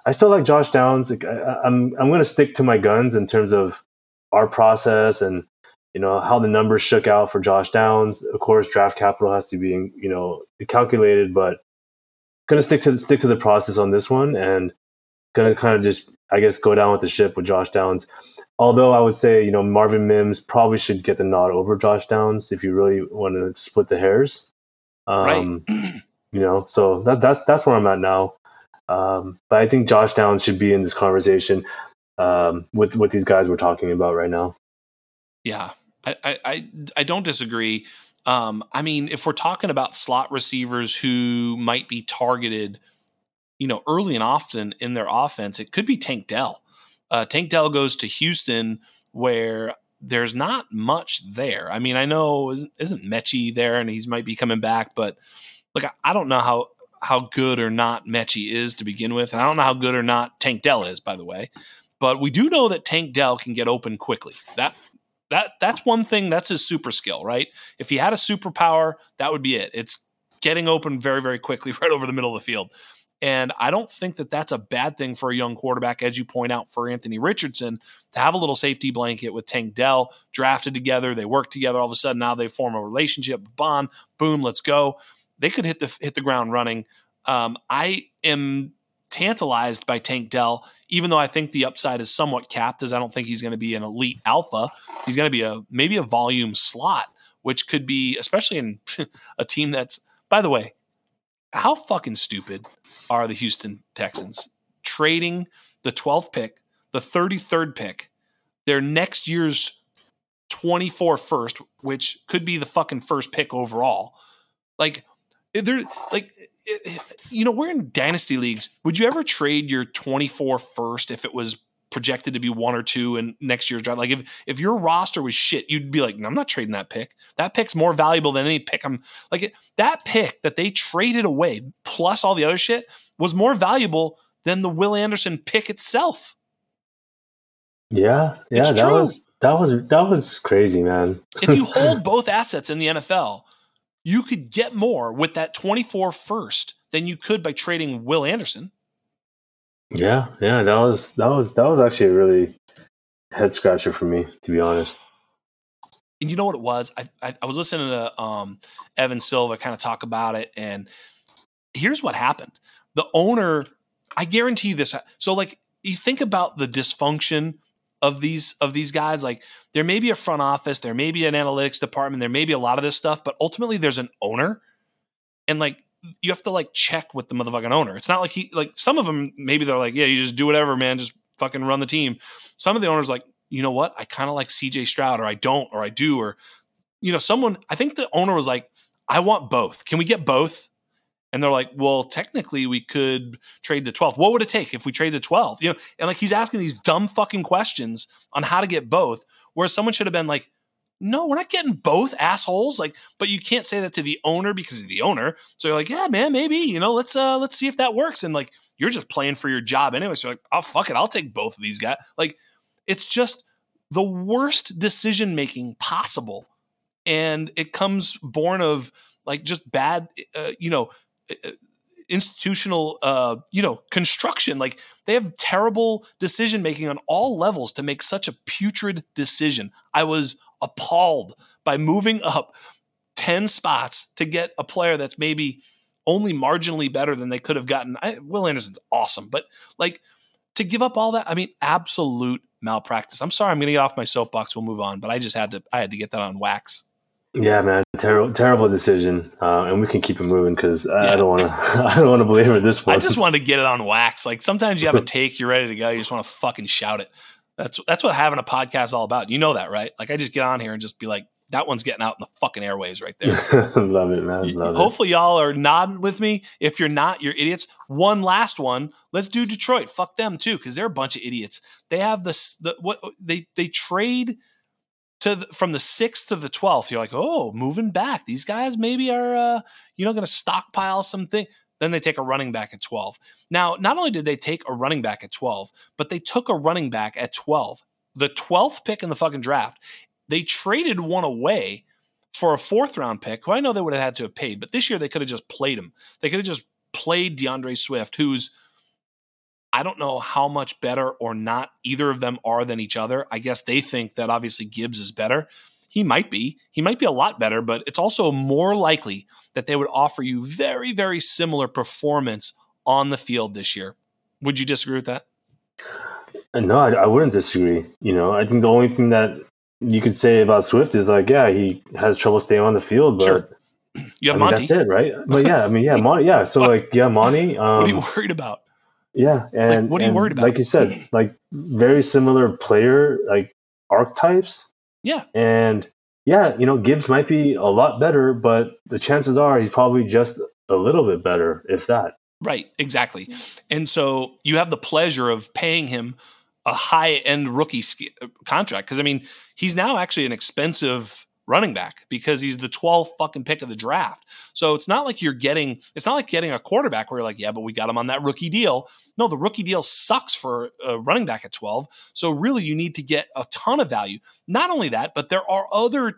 I still like Josh Downs. Like, I, I'm I'm going to stick to my guns in terms of our process and you know how the numbers shook out for Josh Downs. Of course, draft capital has to be you know calculated, but gonna stick to stick to the process on this one and gonna kind of just I guess go down with the ship with Josh Downs. Although I would say you know Marvin Mims probably should get the nod over Josh Downs if you really want to split the hairs. Um, right. [CLEARS THROAT] [CLEARS THROAT] You know, so that, that's that's where I'm at now. Um, but I think Josh Downs should be in this conversation um, with what these guys we're talking about right now. Yeah, I I, I don't disagree. Um, I mean, if we're talking about slot receivers who might be targeted, you know, early and often in their offense, it could be Tank Dell. Uh, Tank Dell goes to Houston, where there's not much there. I mean, I know isn't, isn't Metchie there, and he's might be coming back, but look, I, I don't know how how good or not Metchie is to begin with, and I don't know how good or not Tank Dell is, by the way. But we do know that Tank Dell can get open quickly. That that that's one thing. That's his super skill, right? If he had a superpower, that would be it. It's getting open very very quickly, [LAUGHS] right over the middle of the field. And I don't think that that's a bad thing for a young quarterback, as you point out for Anthony Richardson, to have a little safety blanket with Tank Dell drafted together. They work together. All of a sudden, now they form a relationship, bond. Boom, let's go. They could hit the hit the ground running. Um, I am tantalized by Tank Dell, even though I think the upside is somewhat capped, as I don't think he's going to be an elite alpha. He's going to be a maybe a volume slot, which could be, especially in [LAUGHS] a team that's, by the way, how fucking stupid are the Houston Texans trading the 12th pick, the 33rd pick, their next year's 24 first, which could be the fucking first pick overall. Like, they're like, you know, we're in dynasty leagues. Would you ever trade your 24 first if it was projected to be one or two in next year's draft? Like if if your roster was shit, you'd be like, no, I'm not trading that pick. That pick's more valuable than any pick. I'm like it, that pick that they traded away plus all the other shit was more valuable than the Will Anderson pick itself. Yeah, yeah, that was that was that was crazy, man. if you [LAUGHS] hold both assets in the NFL, you could get more with that 24 first than you could by trading Will Anderson. Yeah, yeah, that was that was that was actually a really head scratcher for me, to be honest. And you know what it was? I I, I was listening to um, Evan Silva kind of talk about it, and here's what happened: the owner, I guarantee this. So, like, you think about the dysfunction of these of these guys. Like, there may be a front office, there may be an analytics department, there may be a lot of this stuff, but ultimately, there's an owner, and like you have to like check with the motherfucking owner. It's not like he like some of them maybe they're like, yeah, you just do whatever, man, just fucking run the team. Some of the owners like, you know what, I kind of like CJ Stroud, or I don't, or I do, or you know, someone. I think the owner was like, I want both. Can we get both? And they're like, well, technically we could trade the 12th. What would it take if we trade the 12th? You know, and like he's asking these dumb fucking questions on how to get both, where someone should have been like, no, we're not getting both assholes. Like, but you can't say that to the owner because he's the owner. So you're like, yeah, man, maybe, you know, let's uh let's see if that works. And like you're just playing for your job anyway. So you're like, oh fuck it, I'll take both of these guys. Like, it's just the worst decision making possible. And it comes born of like just bad, uh, you know, institutional uh you know construction like they have terrible decision making on all levels to make such a putrid decision i was appalled by moving [LAUGHS] up 10 spots to get a player that's maybe only marginally better than they could have gotten. I, Will Anderson's awesome, but like to give up all that, I mean, absolute malpractice. I'm sorry, I'm to get off my soapbox. We'll move on, but I just had to, I had to get that on wax. Yeah, man, terrible, terrible decision, uh, and we can keep it moving because I, yeah. [LAUGHS] I, don't want to. I don't want to belabor this one. I just want to get it on wax. Like sometimes you have a [LAUGHS] take, you're ready to go, you just want to fucking shout it. That's that's what having a podcast is all about. You know that, right? Like I just get on here and just be like, that one's getting out in the fucking airways right there. [LAUGHS] Love it, man. Love Hopefully, it. y'all are nodding with me. If you're not, you're idiots. One last one. Let's do Detroit. Fuck them too, because they're a bunch of idiots. They have this. The what they they trade to the, from the sixth to the twelfth. You're like, oh, moving back. These guys maybe are, uh, you know, going to stockpile something. Then they take a running back at 12. Now, not only did they take a running back at 12, but they took a running back at 12. The 12th pick in the fucking draft. They traded one away for a fourth round pick, who I know they would have had to have paid, but this year they could have just played him. They could have just played D'Andre Swift, who's I don't know how much better or not either of them are than each other. I guess they think that obviously Gibbs is better. He might be. He might be a lot better, but it's also more likely that they would offer you very, very similar performance on the field this year. Would you disagree with that? Uh, no, I, I wouldn't disagree. You know, I think the only thing that you could say about Swift is like, yeah, he has trouble staying on the field, but sure. You have I mean, Monty. that's it, right? But yeah, I mean, yeah, Monty. Yeah, so like, yeah, Monty. Um, [LAUGHS] what are you worried about? Yeah, and what are you and worried about? Like you said, [LAUGHS] like very similar player like archetypes, Yeah, and yeah, you know, Gibbs might be a lot better, but the chances are he's probably just a little bit better, if that. right, exactly. And so you have the pleasure of paying him a high end rookie sk- contract because I mean he's now actually an expensive running back because he's the 12th fucking pick of the draft. So it's not like you're getting it's not like getting a quarterback where you're like, yeah, but we got him on that rookie deal. No, the rookie deal sucks for a running back at 12. So really you need to get a ton of value. Not only that, but there are other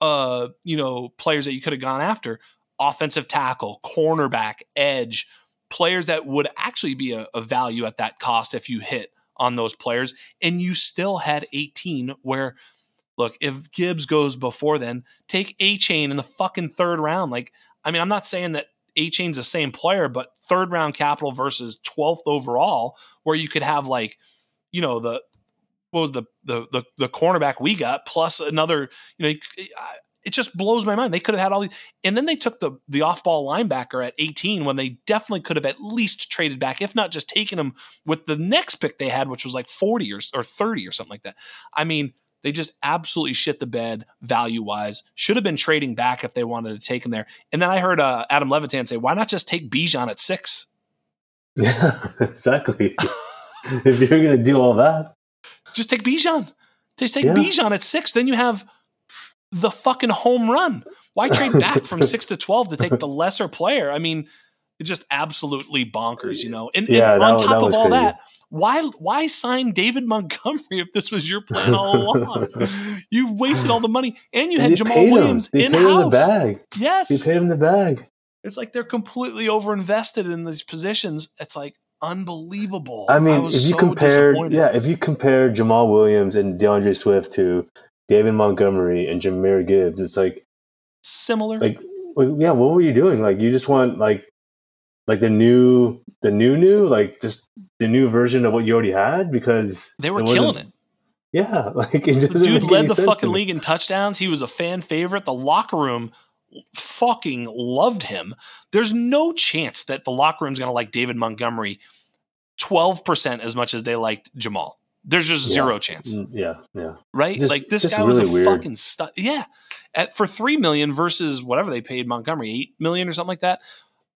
uh, you know, players that you could have gone after, offensive tackle, cornerback, edge, players that would actually be a, a value at that cost if you hit on those players and you still had 18 where look, if Gibbs goes before then, take Achane in the fucking third round. Like, I mean, I'm not saying that Achane's the same player, but third round capital versus 12th overall, where you could have like, you know, the what was the the the, the cornerback we got plus another, you know, it just blows my mind. They could have had all these, and then they took the the off ball linebacker at 18 when they definitely could have at least traded back, if not just taken him with the next pick they had, which was like 40 or, or 30 or something like that. I mean, they just absolutely shit the bed value wise. Should have been trading back if they wanted to take him there. And then I heard uh, Adam Levitan say, "Why not just take Bijan at six? Yeah, [LAUGHS] exactly. [LAUGHS] if you're gonna do all that, Just take Bijan. Just take Yeah. Bijan at six. Then you have the fucking home run. Why trade back from [LAUGHS] six to twelve to take the lesser player? I mean, it's just absolutely bonkers, you know. And, and Yeah, that on was- top of all crazy. that, why why sign David Montgomery if this was your plan all along? [LAUGHS] you wasted all the money, and you And had they Jamaal. Williams in paid him the house. bag. Yes, you paid him the bag. it's like they're completely overinvested in these positions. It's like unbelievable. I mean, was if you so disappointed. yeah, if you compare Jamaal Williams and D'Andre Swift to David Montgomery and Jahmyr Gibbs, it's like, similar. like, yeah, what were you doing? Like, you just want like, like the new, the new, new, like just the new version of what you already had because they were wasn't- killing it. Yeah, [LAUGHS] like it The dude led the fucking league in touchdowns. He was a fan favorite. The locker room fucking loved him. There's no chance that the locker room's going to like David Montgomery 12% as much as they liked Jamaal. There's just Yeah. zero chance, Mm, Yeah, yeah. right? Just- like this guy was a weird. fucking stud. Yeah. At, for 3 million versus whatever they paid Montgomery, 8 million or something like that.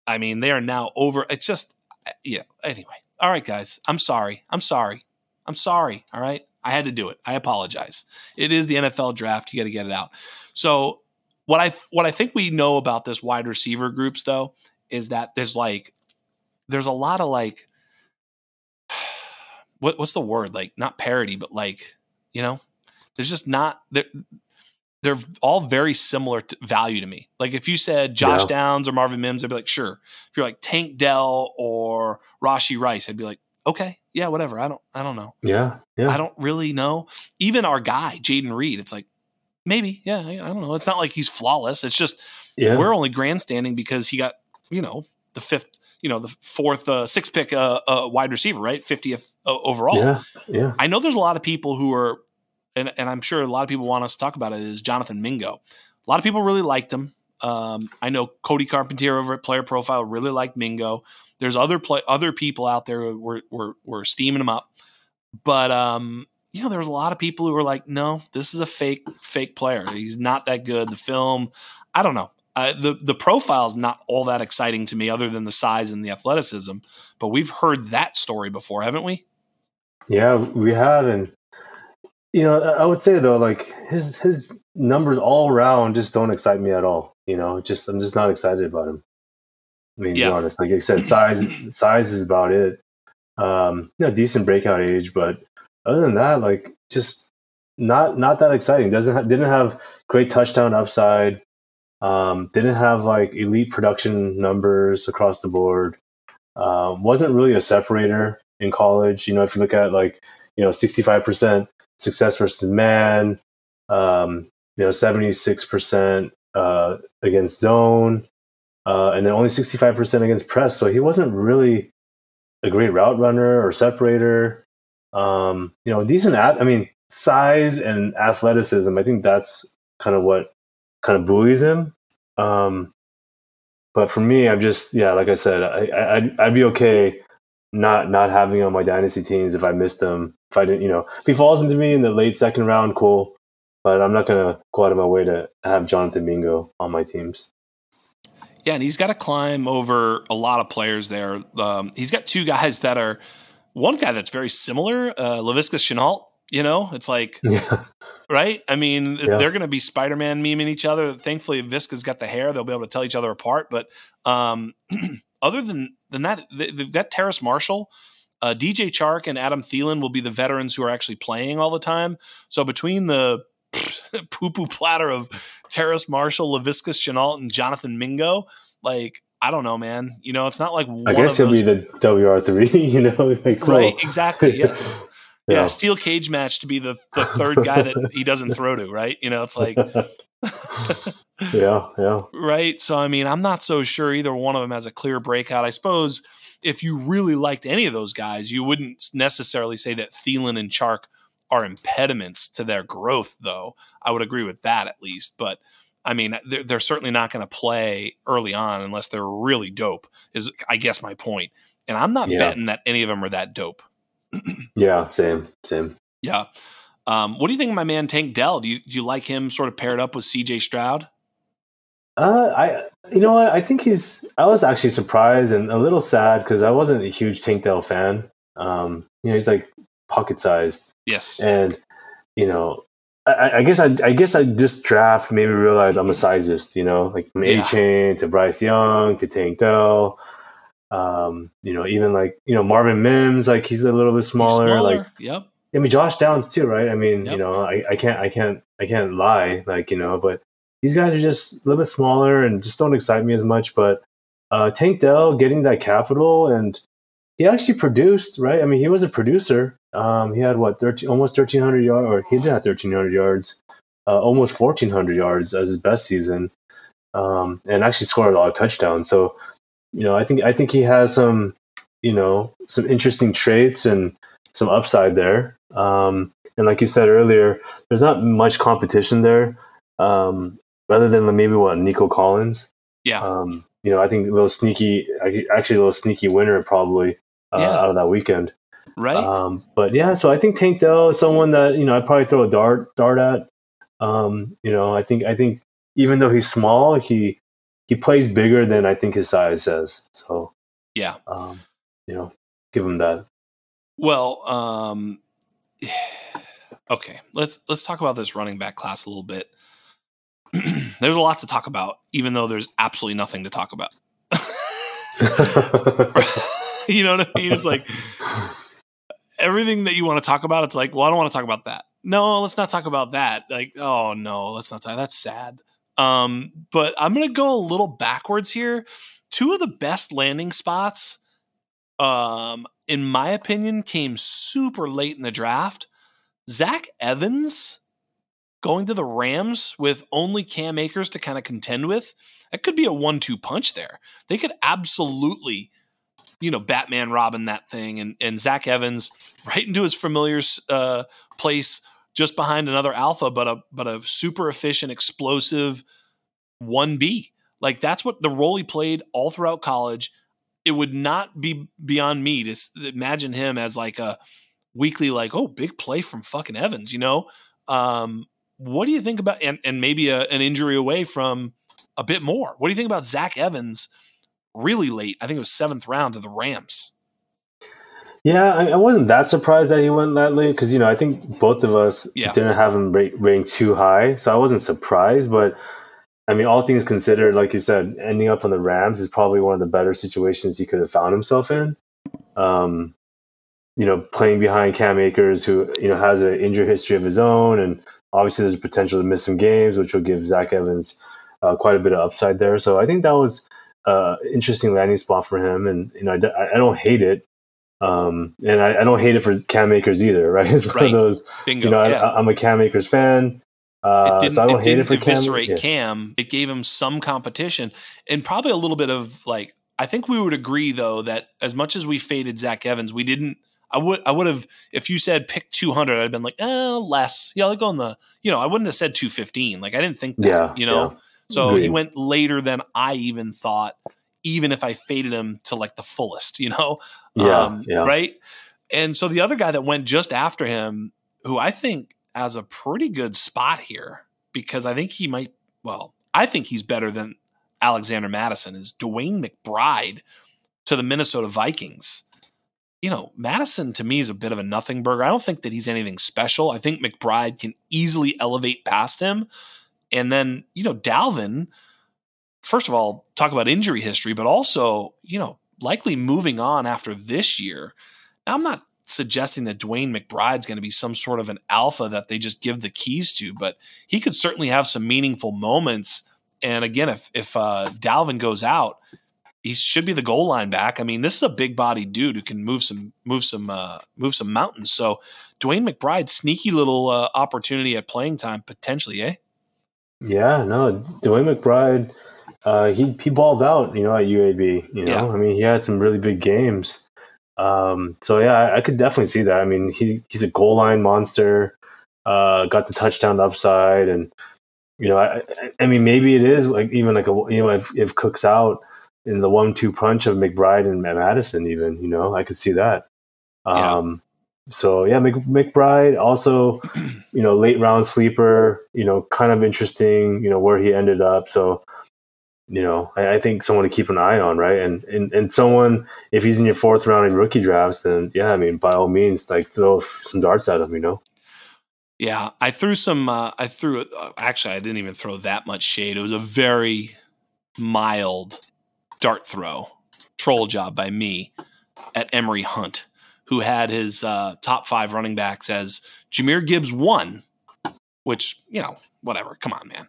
I mean, they are now over. It's just, uh, yeah. Anyway. All right, guys. I'm sorry. I'm sorry. I'm sorry. All right. I had to do it. I apologize. It is the NFL draft. You got to get it out. So what I what I think we know about this wide receiver groups though is that there's like there's a lot of like [SIGHS] what what's the word like not parody but like you know there's just not they're, they're all very similar to value to me. Like if you said Josh Yeah. Downs or Marvin Mims, I'd be like, sure. If you're like Tank Dell or Rashee Rice, I'd be like, okay, yeah, whatever. I don't I don't know. Yeah, yeah. I don't really know. Even our guy, Jayden Reed, it's like, maybe, yeah, I don't know. It's not like he's flawless. It's just yeah. we're only grandstanding because he got, you know, the fifth, you know, the fourth, uh, sixth pick uh, uh, wide receiver, right? 50th uh, overall. yeah, yeah. I know there's a lot of people who are, and, and I'm sure a lot of people want us to talk about it, is Jonathan Mingo. A lot of people really liked him. Um, I know Cody Carpentier over at Player Profile really liked Mingo. There's other play, other people out there who were, were, were steaming him up. But, um, you know, there's a lot of people who were like, no, this is a fake, fake player. He's not that good. The film, I don't know. Uh, the the profile is not all that exciting to me, other than the size and the athleticism. But we've heard that story before, haven't we? Yeah, we had, and you know, I would say though, like his his numbers all around just don't excite me at all. You know, just I'm just not excited about him. I mean, Yeah. be honest, like you said, size size is about it. Um, you know, decent breakout age, but other than that, like just not not that exciting. Doesn't ha- didn't have great touchdown upside. Um, didn't have like elite production numbers across the board. Um, wasn't really a separator in college. You know, if you look at like you know 65% success versus man, um, you know 76% uh, against zone, uh, and then only 65% against press. So he wasn't really a great route runner or separator. Um, you know, decent at. I mean, size and athleticism. I think that's kind of what kind of buoys him. Um, but for me, I'm just yeah, like I said, I, I'd, I'd be okay not not having on my dynasty teams if I missed them. If I didn't, you know, if he falls into me in the late second round, cool. But I'm not gonna go out of my way to have Jonathan Mingo on my teams. Yeah, and he's got to climb over a lot of players there. Um, he's got two guys that are one guy that's very similar, uh, Laviska Shenault. You know, it's like, [LAUGHS] yeah. right? I mean, yeah. they're going to be Spider Man memeing each other. Thankfully, Viska's got the hair; they'll be able to tell each other apart. But um, [CLEARS THROAT] other than than that, they've got Terrace Marshall. Uh, DJ Chark and Adam Thielen will be the veterans who are actually playing all the time. So between the [LAUGHS] poo poo platter of Terrace Marshall, Laviska Shenault, and Jonathan Mingo, like I don't know, man. You know, it's not like I guess he'll be the WR three. [LAUGHS] You know, like, cool. right? Exactly. Yeah. [LAUGHS] yeah. yeah. Steel cage match to be the the third guy that he doesn't throw to. Right? You know, it's like. Yeah, yeah. Right. So I mean, I'm not so sure either one of them has a clear breakout. I suppose if you really liked any of those guys, you wouldn't necessarily say that Thielen and Chark are impediments to their growth, though. I would agree with that at least. But I mean, they're, they're certainly not going to play early on unless they're really dope. Is I guess my point. And I'm not yeah. betting that any of them are that dope. [CLEARS THROAT] yeah, same, same. Yeah. Um, what do you think of my man Tank Dell? Do you do you like him sort of paired up with C.J. Stroud? Uh, I you know what I think he's. I was actually surprised and a little sad because I wasn't a huge Tank Dell fan. Um, you know, he's like pocket sized. Yes. And you know, I, I, guess I, I guess I this draft made me realize I'm a sizist. You know, like from yeah. Achane to Bryce Young to Tank Dell. Um, you know, even like you know Marvin Mims, like he's a little bit smaller. smaller. Like, yep. I mean, Josh Downs too, right? I mean, yep. you know, I, I can't, I can't, I can't lie, like you know, but these guys are just a little bit smaller and just don't excite me as much. But uh, Tank Dell getting that capital and he actually produced, right? I mean, he was a producer. Um, he had what, 13, almost 1,300 yards, or he did have 1,300 yards, uh, almost 1,400 yards as his best season, um, and actually scored a lot of touchdowns. So, you know, I think I think he has some, you know, some interesting traits and some upside there. Um, and like you said earlier, there's not much competition there, um, other than maybe what Nico Collins. Yeah. Um, you know, I think a little sneaky, actually a little sneaky winner probably uh, yeah. out of that weekend. Right. Um, but yeah, so I think Tank Dell is someone that you know I'd probably throw a dart dart at. Um, you know, I think I think even though he's small, he he plays bigger than I think his size says. So yeah, um, you know, give him that. Well, um, [SIGHS] okay, let's let's talk about this running back class a little bit. There's a lot to talk about, even though there's absolutely nothing to talk about. [LAUGHS] [LAUGHS] you know what I mean? It's like everything that you want to talk about. It's like, well, I don't want to talk about that. No, let's not talk about that. Like, oh no, let's not talk. That's sad. Um, but I'm gonna go a little backwards here. Two of the best landing spots, um, in my opinion, came super late in the draft. Zach Evans going to the Rams with only Cam Akers to kind of contend with. That could be a one-two punch there. They could absolutely you know, Batman Robin that thing, and and Zach Evans right into his familiar uh, place just behind another alpha, but a but a super efficient, explosive one B. Like that's what the role he played all throughout college. It would not be beyond me to imagine him as like a weekly, like oh, big play from fucking Evans. You know, um, what do you think about and and maybe a, an injury away from a bit more? What do you think about Zach Evans? really late. I think it was seventh round to the Rams. Yeah, I, I wasn't that surprised that he went that late because you know I think both of us yeah. didn't have him ranked too high, so I wasn't surprised. But I mean, all things considered, like you said, ending up on the Rams is probably one of the better situations he could have found himself in. Um, you know, playing behind Cam Akers, who you know has an injury history of his own, and obviously there's a potential to miss some games, which will give Zach Evans uh, quite a bit of upside there. So I think that was uh, interesting landing spot for him, and you know I, I don't hate it, um, and I, I, don't hate it for Cam Akers either, [LAUGHS] right? It's one right. of those, Bingo, you know, yeah. I, am a Cam Akers fan. Uh, it so I don't it hate it for eviscerate Cam. Cam. It gave him some competition and probably a little bit of like. I think we would agree though that as much as we faded Zach Evans, we didn't. I would I would have if you said pick 200, I'd have been like, eh, less. Yeah, like on the you know I wouldn't have said 215. Like I didn't think that. Yeah, you know. Yeah So Agreed. he went later than I even thought, even if I faded him to like the fullest, you know? Yeah, um, yeah. Right. And so the other guy that went just after him, who I think has a pretty good spot here, because I think he might, well, I think he's better than Alexander Mattison, is DeWayne McBride to the Minnesota Vikings. You know, Mattison to me is a bit of a nothing burger. I don't think that he's anything special. I think McBride can easily elevate past him. And then, you know, Dalvin, first of all, talk about injury history, but also, you know, likely moving on after this year. Now, I'm not suggesting that DeWayne McBride's going to be some sort of an alpha that they just give the keys to, but he could certainly have some meaningful moments. And again, if if uh, Dalvin goes out, he should be the goal line back. I mean, this is a big body dude who can move some move some uh, move some mountains. So DeWayne McBride, sneaky little uh, opportunity at playing time potentially, eh? Yeah, no, DeWayne McBride, uh, he he balled out, you know, at UAB. You know, yeah. I mean, he had some really big games. Um, so yeah, I, I, could definitely see that. I mean, he he's a goal line monster. Uh, got the touchdown upside, and you know, I, I mean, maybe it is like even like a you know, if if Cook's out in the one-two punch of McBride and Mattison, even you know, I could see that. Um, yeah. So yeah, Mc, McBride also, [CLEARS THROAT] you know, late round sleeper. You know, kind of interesting. You know where he ended up. So you know, I, I, think someone to keep an eye on, right? And, and and someone if he's in your fourth round in rookie drafts, then yeah, I mean, by all means, like throw some darts at him, you know. Yeah, I threw some. Uh, I threw. Uh, actually, I didn't even throw that much shade. It was a very mild dart throw, troll job by me at Emory Hunt, who had his uh, top five running backs as Jahmyr Gibbs one, which you know, whatever. Come on, man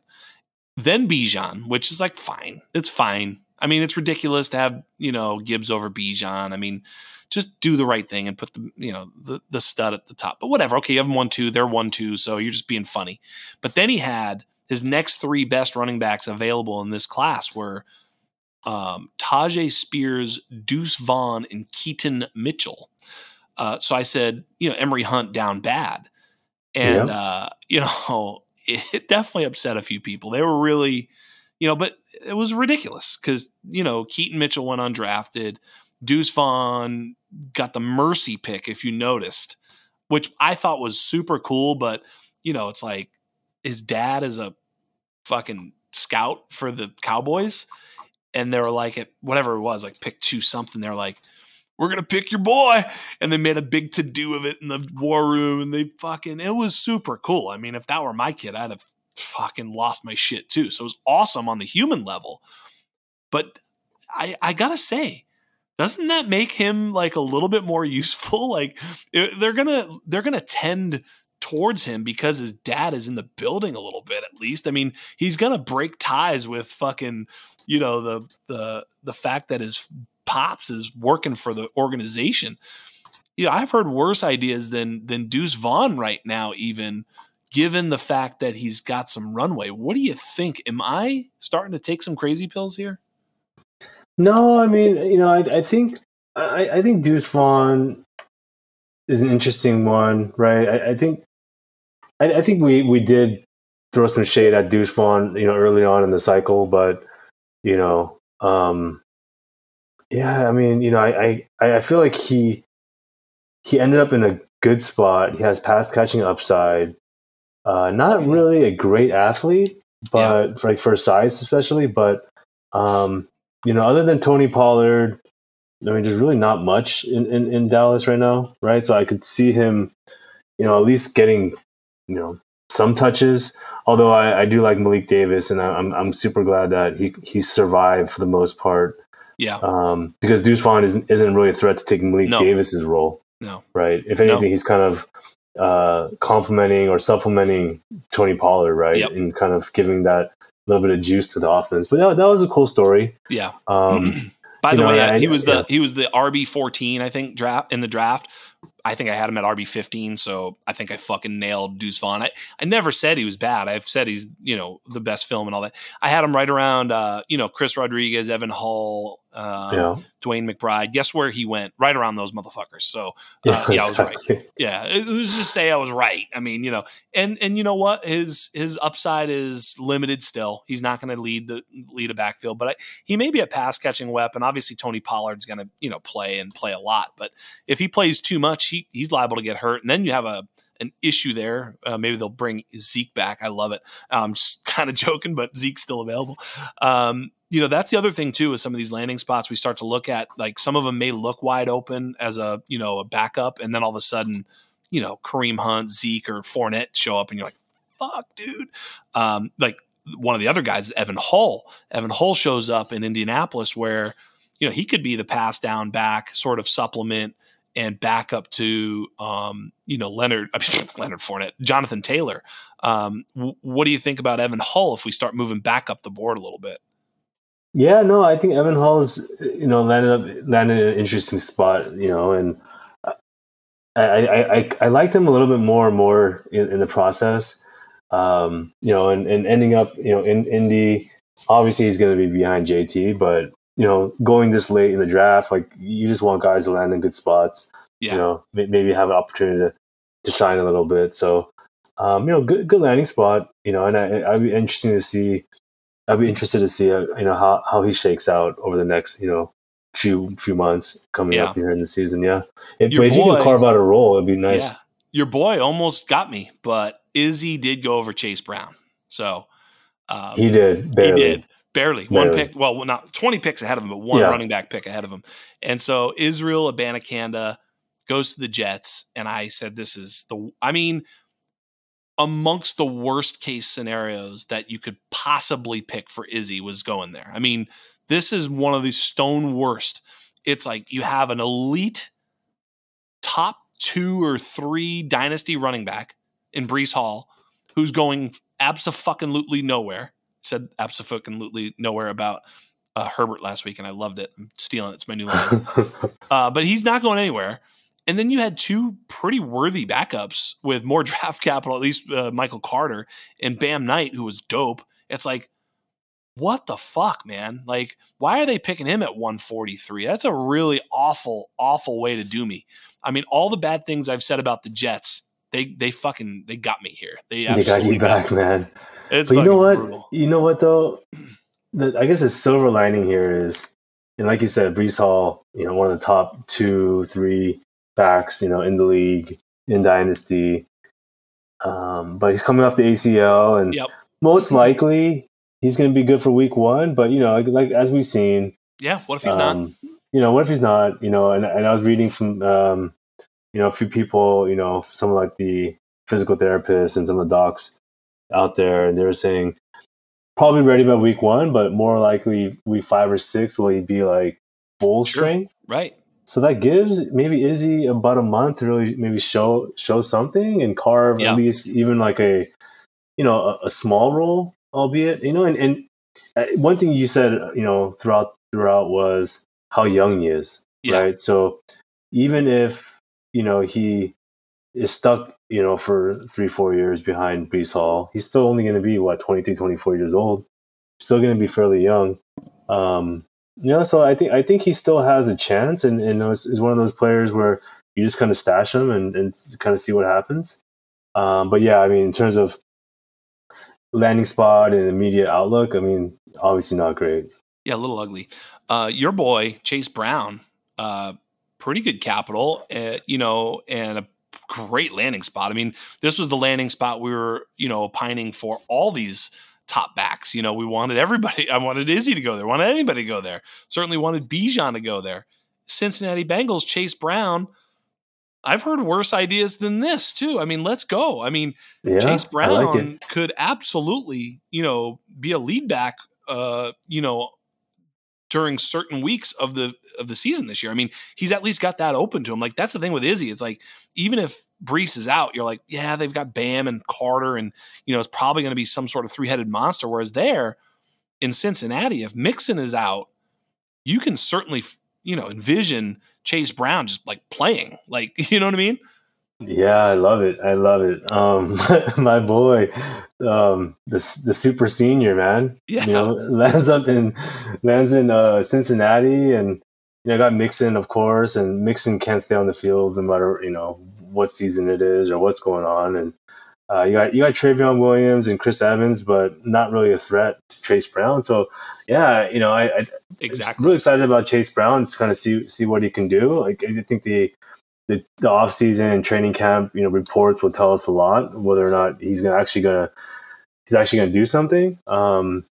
then Bijan, which is like fine. It's fine. I mean, it's ridiculous to have, you know, Gibbs over Bijan. I mean, just do the right thing and put the, you know, the, the stud at the top. But whatever. Okay, you have them one, two, they're one, two. So you're just being funny. But then he had his next three best running backs available in this class were um, Tyjae Spears, Deuce Vaughn, and Keaton Mitchell. Uh, so I said, you know, Emory Hunt down bad. And, uh, [LAUGHS] you know, it definitely upset a few people. They were really, you know, but it was ridiculous because, you know, Keaton Mitchell went undrafted. Deuce Vaughn got the mercy pick, if you noticed, which I thought was super cool. But, you know, it's like his dad is a fucking scout for the Cowboys. And they were like, at whatever it was, like pick two something. They're like, we're gonna pick your boy. And they made a big to do of it in the war room and they fucking it was super cool. I mean if that were my kid i'd have fucking lost my shit too. So it was awesome on the human level. But i i gotta say doesn't that make him like a little bit more [LAUGHS] useful? Like they're gonna they're gonna tend towards him because his dad is in the building a little bit at least i mean he's gonna break ties with fucking you know the the the fact that his Pops is working for the organization. You know, I've heard worse ideas than than Deuce Vaughn right now, even given the fact that he's got some runway. What do you think? Am I starting to take some crazy pills here? No, I mean, you know, I, I think I, I, think Deuce Vaughn is an interesting one, right? I, I think I, I, think we we did throw some shade at Deuce Vaughn, you know, early on in the cycle, but you know, um, yeah, I mean, you know, I, I, I feel like he he ended up in a good spot. He has pass catching upside. Uh, not really a great athlete, but yeah. for, like for size especially. But um, you know, other than Tony Pollard, I mean, there's really not much in, in, in Dallas right now, right? So I could see him, you know, at least getting, you know, some touches. Although I, I do like Malik Davis, and I'm I'm super glad that he he survived for the most part. Yeah. Um, because Deuce Vaughn isn't, isn't really a threat to take Malik no. Davis's role. No. Right. If anything, no. he's kind of uh, complementing or supplementing Tony Pollard, right? Yep. And kind of giving that little bit of juice to the offense. But that, that was a cool story. Yeah. Um, [CLEARS THROAT] By the know, way, I, he was the yeah. he was the RB fourteen, I think, draft in the draft. I think I had him at RB fifteen, so I think I fucking nailed Deuce Vaughn. I, I never said he was bad. I've said he's you know the best film and all that. I had him right around uh, you know Chris Rodriguez, Evan Hull, Um, yeah. DeWayne McBride. Guess where he went? Right around those motherfuckers. So uh, yeah, yeah, I was right. [LAUGHS] Yeah, let's just say I was right. I mean, you know, and and you know what? His his upside is limited still. He's not going to lead the lead a backfield, but I, he may be a pass catching weapon. Obviously, Tony Pollard's going to you know play and play a lot, but if he plays too much, he he's liable to get hurt, and then you have a an issue there. Uh, maybe they'll bring Zeke back. I love it. I'm just [LAUGHS] kind of joking, but Zeke's still available. Um, you know, that's the other thing too. Is some of these landing spots we start to look at, like some of them may look wide open as a you know a backup, and then all of a sudden, you know, Kareem Hunt, Zeke, or Fournette show up, and you're like, "Fuck, dude!" Um, like one of the other guys, Evan Hull. Evan Hull shows up in Indianapolis, where you know he could be the pass down back, sort of supplement and back up to um, you know Leonard [LAUGHS] Leonard Fournette, Jonathan Taylor. Um, w- what do you think about Evan Hull if we start moving back up the board a little bit? Yeah, no, I think Evan Hull's you know landed up landed in an interesting spot, you know, and I I, I, I liked him a little bit more and more in, in the process, um, you know, and, and ending up you know in Indy. Obviously, he's going to be behind JT, but you know, going this late in the draft, like you just want guys to land in good spots. Yeah. You know, maybe have an opportunity to, to shine a little bit. So, um, you know, good good landing spot. You know, and I, I'd be interesting to see. I'd be interested to see, uh, you know, how how he shakes out over the next, you know, few few months coming yeah. up here in the season. Yeah, if, if he can carve out a role, it'd be nice. Yeah. Your boy almost got me, but Izzy did go over Chase Brown. So um, he did. Barely. He did barely one pick. Well, not twenty picks ahead of him, but one yeah. running back pick ahead of him. And so Israel Abanikanda goes to the Jets, and I said, "This is the." I mean, amongst the worst case scenarios that you could possibly pick for Izzy was going there. I mean, this is one of these stone worst. It's like you have an elite top two or three dynasty running back in Breece Hall, who's going absolutely nowhere said absolutely nowhere about uh, Herbert last week, and I loved it. I'm stealing it. It's my new line. [LAUGHS] uh, but he's not going anywhere. And then you had two pretty worthy backups with more [LAUGHS] draft capital, at least uh, Michael Carter and Bam Knight, who was dope. It's like, what the fuck, man? Like, why are they picking him at 143? That's a really awful, awful way to do me. I mean, all the bad things I've said about the Jets, they they fucking they got me here. They, they got you back, man. It's but you know what? Brutal. You know what though? The, I guess the silver lining here is, and like you said, Breece Hall, you know, one of the top two, three backs, you know, in the league in Dynasty. Um, but he's coming off the ACL, and yep. most likely he's going to be good for Week One. But you know, like, like as we've seen, yeah. What if he's um, not? You know, what if he's not? You know, and, and I was reading from, um, you know, a few people, you know, some of like the physical therapists and some of the docs out there, and they were saying probably ready by week one, but more likely week five or six will he be like full sure. strength? Right. So that gives maybe Izzy about a month to really maybe show show something and carve yeah. at least even like a you know a, a small role, albeit you know. And, and uh, one thing you said you know throughout throughout was how young he is, yeah. right? So even if you know he is stuck you know, for three, four years behind Breece Hall. He's still only going to be, what, 23, 24 years old. Still going to be fairly young. Um, you know, so I think I think he still has a chance, and, and is, one of those players where you just kind of stash him and, and kind of see what happens. Um, but yeah, I mean, in terms of landing spot and immediate outlook, I mean, obviously not great. Yeah, a little ugly. Uh, your boy Chase Brown, uh, pretty good capital, uh, you know, and a great landing spot. I mean, this was the landing spot we were, you know, pining for all these top backs. You know, we wanted everybody. [LAUGHS] I wanted Izzy to go there. Wanted anybody to go there. Certainly wanted Bijan to go there. Cincinnati Bengals, Chase Brown. I've heard worse ideas than this too. I mean, let's go. I mean, yeah, Chase Brown like could absolutely, you know, be a lead back. Uh, you know, during certain weeks of the of the season this year. I mean, he's at least got that open to him. Like that's the thing with Izzy. It's like even if Breece is out, you're like, yeah, they've got Bam and Carter, and you know it's probably going to be some sort of three headed monster. Whereas there in Cincinnati, if Mixon is out, you can certainly you know envision Chase Brown just like playing, like [LAUGHS] you know what I mean. Yeah, I love it. I love it. Um, [LAUGHS] my boy, um, the the super senior man. Yeah. You know, [LAUGHS] lands up in lands in uh, Cincinnati, and you know, got Mixon, of course, and Mixon can't stay on the field no matter you know what season it is or what's going on, and uh, you got you got Trayveon Williams and Chris Evans, but not really a threat to Chase Brown. So yeah, you know, I, I Exactly. really excited about Chase Brown to kind of see see what he can do. Like I think the the, the off season and training camp, you know, reports will tell us a lot whether or not he's gonna actually gonna he's actually gonna do something. Um,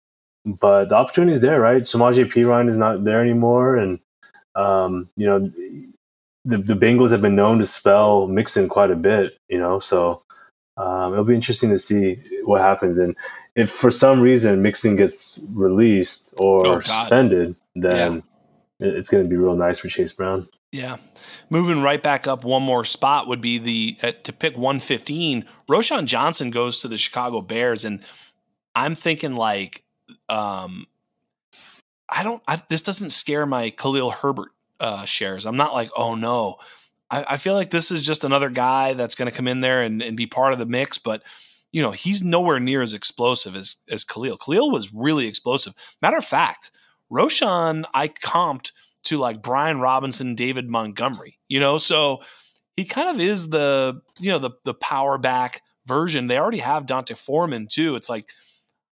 but the opportunity is there, right? Samaje Perine is not there anymore, and um, you know, the the Bengals have been known to spell Mixon quite a bit, you know, so um, it'll be interesting to see what happens. And if for some reason Mixon gets released or Oh, suspended, then it- it's going to be real nice for Chase Brown. Yeah. Moving right back up one more spot would be the uh, to pick 115. Roschon Johnson goes to the Chicago Bears, and I'm thinking like, um, I don't. I, this doesn't scare my Khalil Herbert uh, shares. I'm not like, oh no. I, I feel like this is just another guy that's going to come in there and, and be part of the mix, but you know he's nowhere near as explosive as as Khalil. Khalil was really explosive. Matter of fact, Roschon I comped to like Brian Robinson, David Montgomery, you know, so he kind of is the, you know, the the power back version. They already have D'Onta Foreman too. It's like,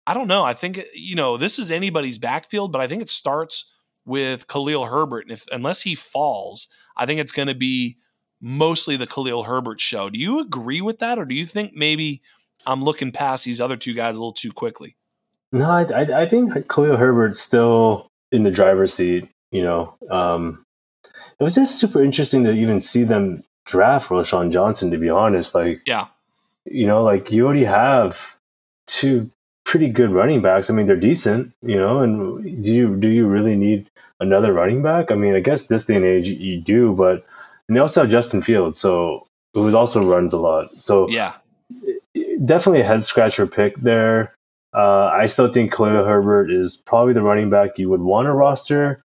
I don't know. I think, you know, this is anybody's backfield, but I think it starts with Khalil Herbert. And if unless he falls, I think it's going to be mostly the Khalil Herbert show. Do you agree with that? Or do you think maybe I'm looking past these other two guys a little too quickly? No, I, I, I think Khalil Herbert's still in the driver's seat. You know, um, it was just super interesting to even see them draft Roschon Johnson. To be honest, like Yeah. you know, like you already have two pretty good running backs. I mean, they're decent, you know. And do you do you really need another running back? I mean, I guess this day and age you do, but and they also have Justin Fields, so who also runs a lot. So Yeah. definitely a head scratcher pick there. Uh, I still think Khalil Herbert is probably the running back you would want to roster.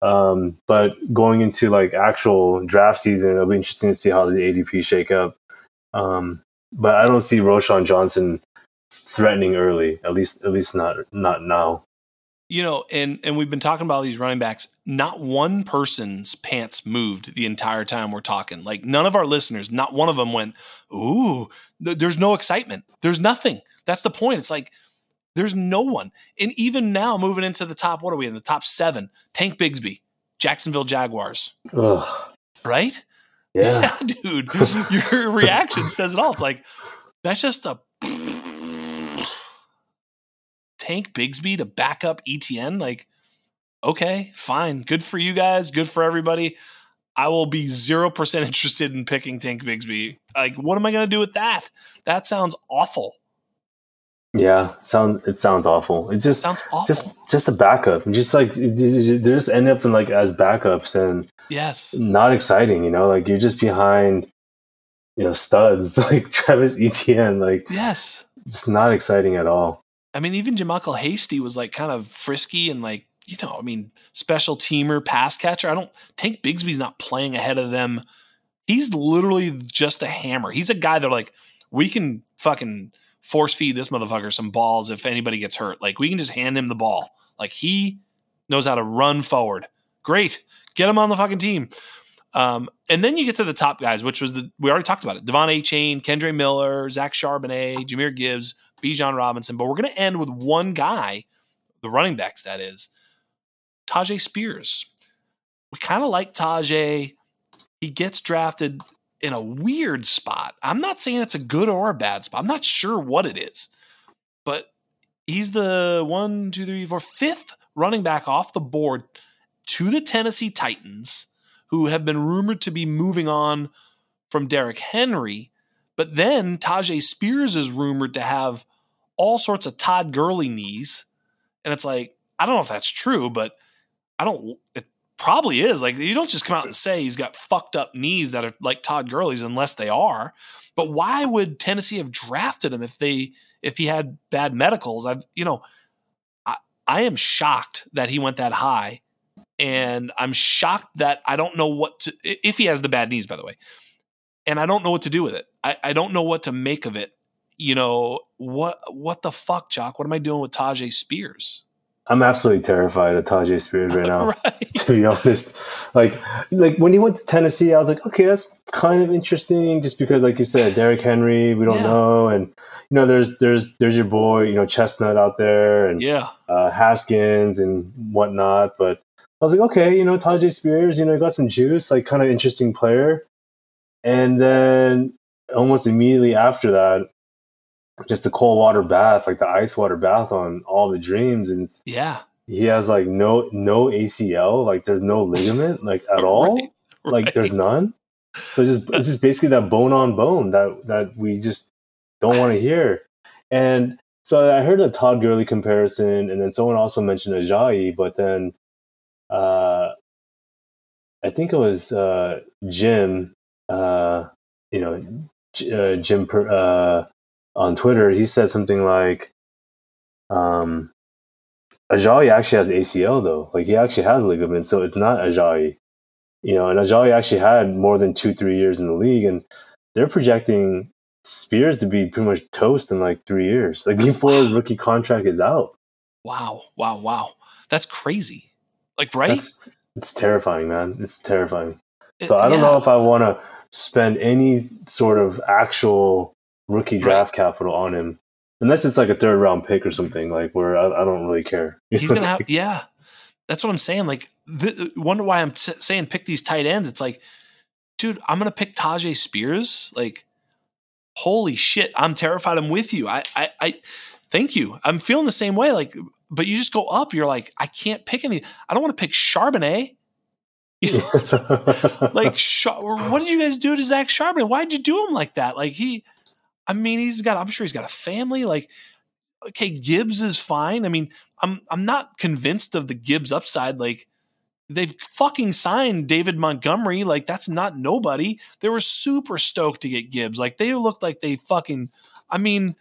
Um, but going into like actual draft season, it'll be interesting to see how the ADP shake up. Um, but I don't see Roschon Johnson threatening early. At least, at least not not now. You know, and and we've been talking about these running backs. Not one person's pants moved the entire time we're talking. Like none of our listeners, not one of them went, "Ooh, th- there's no excitement. There's nothing." That's the point. It's like there's no one. And even now, moving into the top, what are we in the top seven? Tank Bigsby, Jacksonville Jaguars, Ugh, right? yeah, [LAUGHS] dude, your reaction says it all. It's like that's just a Tank Bigsby to back up ETN. Like, okay, fine, good for you guys, good for everybody. I will be zero percent [LAUGHS] interested in picking Tank Bigsby. Like, what am I going to do with that? That sounds awful. yeah. Sound it sounds awful. It just Sounds awful. just just a backup. Just like they just end up in like as backups and yes. not exciting, you know, like you're just behind, you know, studs [LAUGHS] like Travis Etienne, like Yes. just not exciting at all. I mean, even JaMycal Hasty was like kind of frisky and like, you know, I mean, special teamer, pass catcher. I don't Tank Bigsby's not playing ahead of them. He's literally just a hammer. He's a guy that like we can fucking force feed this motherfucker some balls if anybody gets hurt. Like we can just hand him the ball. Like he knows how to run forward. Great. Get him on the fucking team. Um, and then you get to the top guys, which was the we already talked about it. De'Von Achane, Kendre Miller, Zach Charbonnet, Jahmyr Gibbs, Bijan Robinson. But we're going to end with one guy, the running backs, that is, Tyjae Spears. We kind of like Tyjae. He gets drafted in a weird spot. I'm not saying it's a good or a bad spot. I'm not sure what it is. But he's the one, two, three, four, fifth running back off the board to the Tennessee Titans, who have been rumored to be moving on from Derrick Henry. But then Tyjae Spears is rumored to have all sorts of Todd Gurley knees. And it's like, I don't know if that's true, but I don't, it probably is. Like, you don't just come out and say he's got fucked up knees that are like Todd Gurley's unless they are. But why would Tennessee have drafted him if they, if he had bad medicals? I've, you know, I, I am shocked that he went that high. And I'm shocked that I don't know what to, if he has the bad knees, by the way. and I don't know what to do with it. I, I don't know what to make of it. You know what? What the fuck, Chalk? What am I doing with Tyjae Spears? I'm absolutely terrified of Tyjae Spears right now. [LAUGHS] right. [LAUGHS] To be honest, like like when he went to Tennessee, I was like, okay, that's kind of interesting, just because, like you said, Derrick Henry, we don't Yeah. know, and you know, there's there's there's your boy, you know, Chestnut out there, and Yeah. uh, Haskins and whatnot. But I was like, okay, you know, Tyjae Spears, you know, got some juice, like kind of interesting player. And then almost immediately after that, just the cold water bath, like the ice water bath on all the dreams, and Yeah. he has like no no ACL, like there's no ligament, like at [LAUGHS] all, Right. like there's none. So just it's just basically that bone on bone that that we just don't want to hear. And so I heard a Todd Gurley comparison, and then someone also mentioned Ajayi, but then uh, I think it was uh, Jim, uh, you know, J- uh, Jim Per- uh, on Twitter. He said something like, um, Ajayi actually has ACL though. Like he actually has ligaments, so it's not Ajayi. You know, and Ajayi actually had more than two, three years in the league, and they're projecting Spears to be pretty much toast in like three years, like [LAUGHS] before his rookie contract is out. Wow. Wow. Wow. That's crazy. Like, right? That's it's terrifying, man. It's terrifying. It- So I don't yeah. know if I want to spend any sort of actual rookie draft capital on him, unless it's like a third round pick or something, like where I, I don't really care. [LAUGHS] He's gonna have, yeah. That's what I'm saying. Like, th- wonder why I'm t- saying pick these tight ends. It's like, dude, I'm gonna pick Tyjae Spears. Like, holy shit, I'm terrified. I'm with you. I, I, I, thank you. I'm feeling the same way. Like, but you just go up. You're like, I can't pick any. I don't want to pick Charbonnet. You know, it's like, Char- what did you guys do to Zach Charbonnet? Why'd you do him like that? Like he, I mean, he's got. I'm sure he's got a family. Like, okay, Gibbs is fine. I mean, I'm I'm not convinced of the Gibbs upside. Like they've fucking signed David Montgomery. Like that's not nobody. They were super stoked to get Gibbs. Like they looked like they fucking. I mean,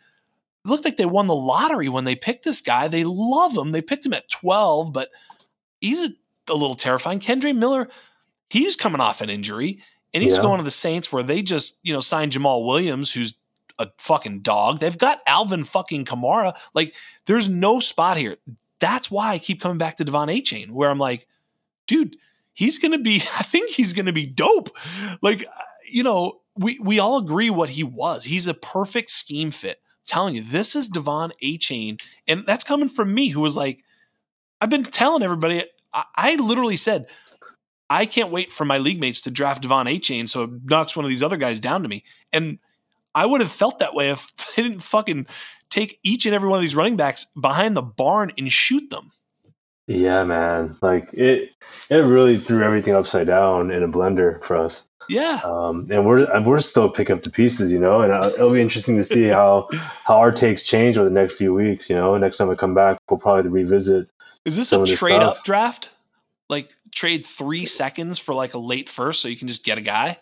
looked like they won the lottery when they picked this guy. They love him. They picked him at 12, but he's a, a little terrifying. Kendre Miller, he's coming off an injury and he's Yeah. going to the Saints where they just, you know, signed Jamaal Williams, who's a fucking dog. They've got Alvin fucking Kamara. Like, there's no spot here. That's why I keep coming back to De'Von Achane, where I'm like, dude, he's gonna be. [LAUGHS] I think he's gonna be dope. Like, uh, you know, we we all agree what he was. He's a perfect scheme fit. I'm telling you, this is Devon A Chain, and that's coming from me, who was like, I've been telling everybody. I, I literally said. I can't wait for my league mates to draft De'Von Achane so it knocks one of these other guys down to me. And I would have felt that way if [LAUGHS] they didn't fucking take each and every one of these running backs behind the barn and shoot them. yeah, man. Like it, it really threw everything upside down in a blender for us. Yeah. Um, and we're we're still picking up the pieces, you know. And uh, it'll be interesting to see how how our takes change over the next few weeks. You know, next time I come back, we'll probably revisit. Is this a trade up draft? Like trade three seconds for like a late first so you can just get a guy?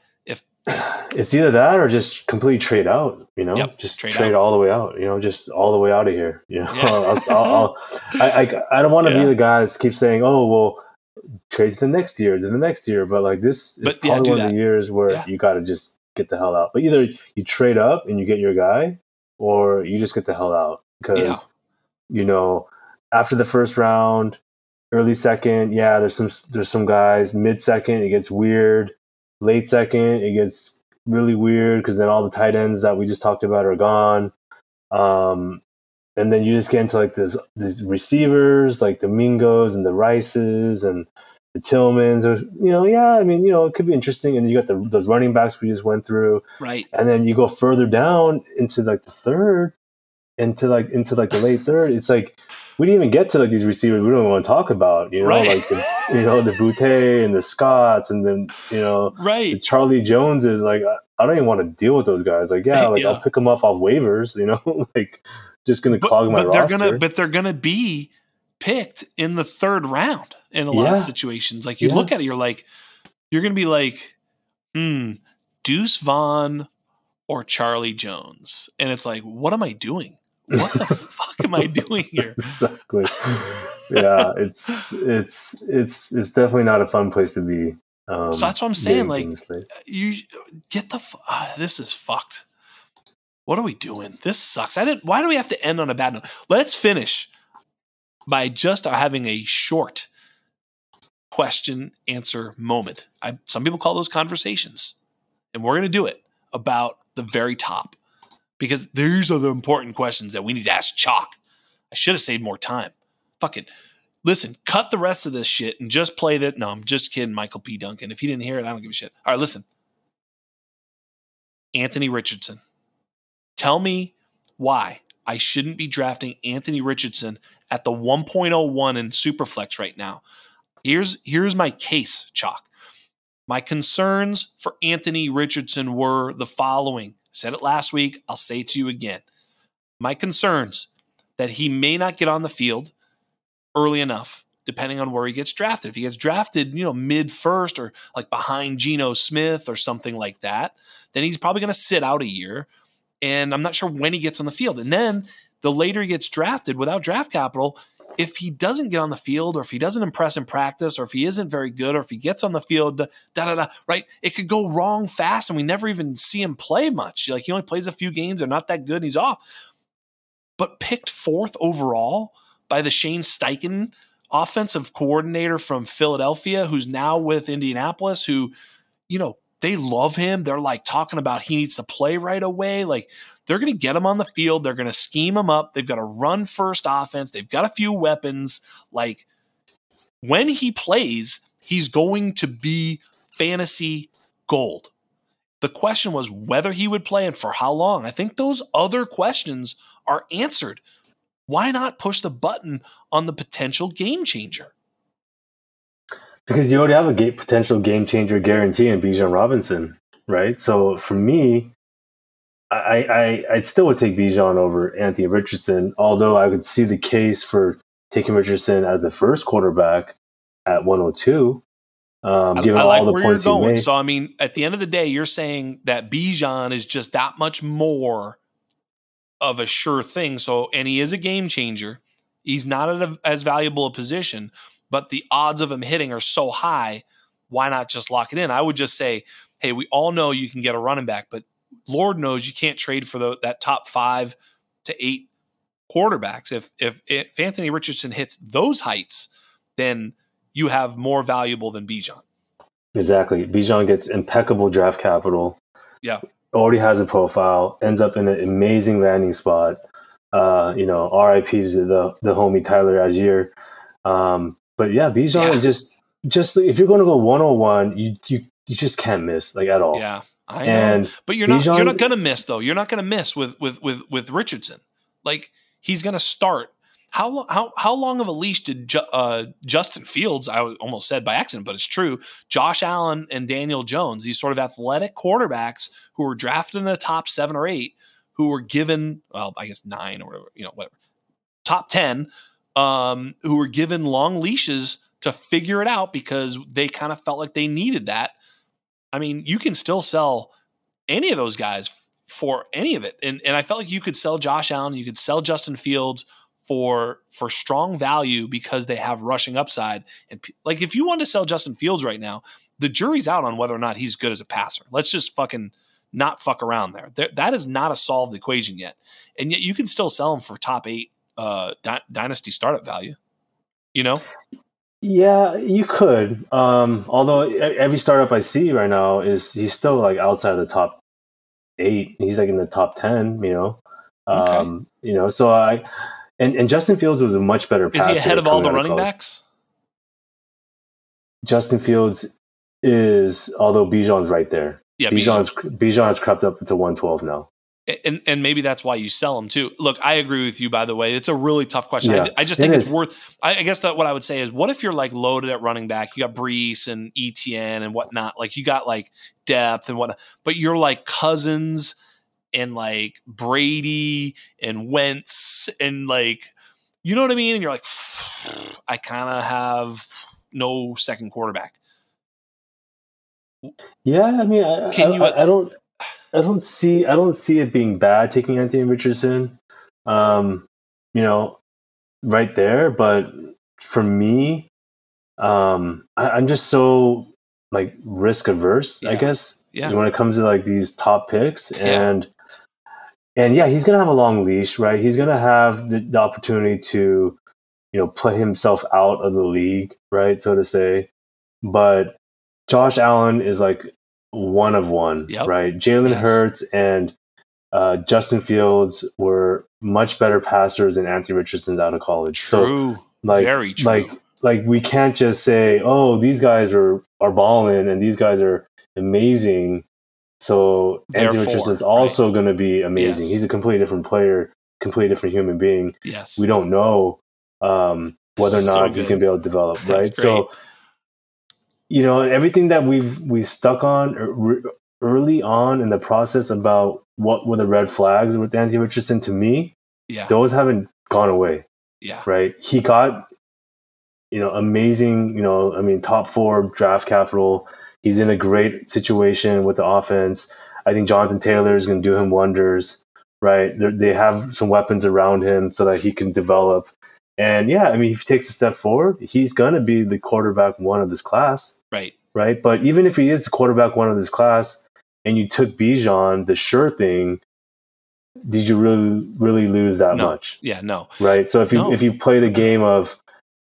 It's either that or just completely trade out. You know, Yep, just trade trade, all the way out. You know, just all the way out of here. You know, Yeah. [LAUGHS] I'll, I'll, I'll, I, I I don't want to Yeah. be the guy that keeps saying, "Oh, well, trade to the next year, to the next year." But like this is But, yeah, probably do one of the years where Yeah. you got to just get the hell out. But either you trade up and you get your guy, or you just get the hell out because Yeah. you know after the first round, early second, yeah, there's some there's some guys. Mid second, it gets weird. Late second, it gets really weird because then all the tight ends that we just talked about are gone. Um, and then you just get into like this these receivers like the Mingos and the Rices and the Tillmans. Or, you know, yeah, I mean, you know, it could be interesting. And you got the those running backs we just went through, right. and then you go further down into like the third, into like into like the late third. It's like we didn't even get to like these receivers we don't want to talk about. You know, Right. like the, you know the Butte and the Scotts and then you know Right. Charlie Jones is like I, I don't even want to deal with those guys. Like yeah, like Yeah. I'll pick them up off waivers. You know, [LAUGHS] like just gonna But, clog my but they're roster. gonna but they're gonna be picked in the third round in a lot Yeah. of situations. Like you Yeah. look at it, you're like, you're gonna be like, hmm, Deuce Vaughn or Charlie Jones. And it's like, what am I doing? What the fuck am I doing here? [LAUGHS] exactly. yeah, it's it's it's it's definitely not a fun place to be. Um, so that's what I'm saying. Like, you get the. Uh, this is fucked. What are we doing? This sucks. I didn't. Why do we have to end on a bad note? Let's finish by just having a short question answer moment. I, some people call those conversations, and we're going to do it about the very top because these are the important questions that we need to ask Chalk. I should have saved more time. Fucking listen, cut the rest of this shit and just play that. No, I'm just kidding, Michael P. Duncan. If he didn't hear it, I don't give a shit. All right, listen. Anthony Richardson. Tell me why I shouldn't be drafting Anthony Richardson at the 1.01 in Superflex right now. Here's here's my case, Chalk. My concerns for Anthony Richardson were the following. I said it last week, I'll say it to you again. My concerns that he may not get on the field early enough, depending on where he gets drafted. If he gets drafted, you know, mid first or like behind Geno Smith or something like that, then he's probably going to sit out a year. And I'm not sure when he gets on the field. And then the later he gets drafted without draft capital, if he doesn't get on the field or if he doesn't impress in practice or if he isn't very good or if he gets on the field, da da da, right? It could go wrong fast and we never even see him play much. Like he only plays a few games, they're not that good and he's off. But picked fourth overall by the Shane Steichen offensive coordinator from Philadelphia, who's now with Indianapolis, who, you know, they love him. They're like talking about he needs to play right away. Like they're going to get him on the field. They're going to scheme him up. They've got a run first offense. They've got a few weapons. Like when he plays, he's going to be fantasy gold. The question was whether he would play and for how long. I think those other questions are answered why not push the button on the potential game changer? Because you already have a potential game changer guarantee in Bijan Robinson, right? So for me, I, I I still would take Bijan over Anthony Richardson, although I would see the case for taking Richardson as the first quarterback at 102. Um, given I, I like all the where points you're going. So I mean, at the end of the day, you're saying that Bijan is just that much more of a sure thing. So, and he is a game changer. He's not at a, as valuable a position, but the odds of him hitting are so high. Why not just lock it in? I would just say, hey, we all know you can get a running back, but Lord knows you can't trade for the, that top five to eight quarterbacks. If, if if Anthony Richardson hits those heights, then you have more valuable than Bijan. Exactly. Bijan gets impeccable draft capital. Yeah already has a profile, ends up in an amazing landing spot. Uh, you know, RIP to the the homie Tyler Allgeier. Um, but yeah, Bijan yeah. is just just if you're going to go 101, you you you just can't miss like at all. Yeah. I know. But you're Bijan, not you're not gonna miss though. You're not gonna miss with with with with Richardson. Like he's gonna start how how how long of a leash did Ju- uh, Justin Fields? I almost said by accident, but it's true. Josh Allen and Daniel Jones, these sort of athletic quarterbacks who were drafted in the top seven or eight, who were given well, I guess nine or whatever, you know, whatever, top ten, um, who were given long leashes to figure it out because they kind of felt like they needed that. I mean, you can still sell any of those guys for any of it, and and I felt like you could sell Josh Allen, you could sell Justin Fields for for strong value because they have rushing upside. And like if you want to sell Justin Fields right now, the jury's out on whether or not he's good as a passer. Let's just fucking not fuck around there. there that is not a solved equation yet, and yet you can still sell him for top eight uh, di- dynasty startup value. You know. Yeah, you could. Um, although every startup I see right now is he's still like outside the top eight. He's like in the top ten. You know. Okay. Um, you know, so I and, and Justin Fields was a much better Is he ahead of all the running backs? Justin Fields is, although Bijan's right there. Yeah, Bijan's Bijan has crept up to 112 now. And and maybe that's why you sell them too. Look, I agree with you. By the way, it's a really tough question. Yeah, I, I, just think it it's worth. I, I, guess that what I would say is, what if you're like loaded at running back? You got Breece and ETN and whatnot. Like you got like depth and whatnot, but you're like Cousins and like Brady and Wentz and like you know what I mean? And you're like, [SIGHS] I kind of have no second quarterback. Yeah, I mean, I, Can you, I, I, don't, I don't see, I don't see it being bad taking Anthony Richardson, um, you know, right there. But for me, um, I, I'm just so like risk averse, I guess. Yeah. When it comes to like these top picks Yeah. and and yeah, he's gonna have a long leash, right? He's gonna have the, the opportunity to, you know, play himself out of the league, right, so to say. But Josh Allen is like one of one, Yep. right? Jalen Yes. Hurts and uh, Justin Fields were much better passers than Anthony Richardson out of college. So True. like, Very true. like like we can't just say, "Oh, these guys are are balling and these guys are amazing." So Anthony Therefore, Richardson's also going to be amazing. Yes. He's a completely different player, completely different human being. yes. We don't know um, whether or is so not he's going to be able to develop, right? So, you know, everything that we've we stuck on er- early on in the process about what were the red flags with Anthony Richardson to me, Yeah. those haven't gone away Yeah. right? He got, you know, amazing, you know, I mean, top four draft capital. He's in a great situation with the offense. I think Jonathan Taylor is going to do him wonders, right? They're, they have some weapons around him so that he can develop. And yeah, I mean, if he takes a step forward, he's going to be the quarterback one of this class, Right. right? But even if he is the quarterback one of this class and you took Bijan, the sure thing, did you really, really lose that No. much? Yeah. No. right? So if you No. if you play the game of,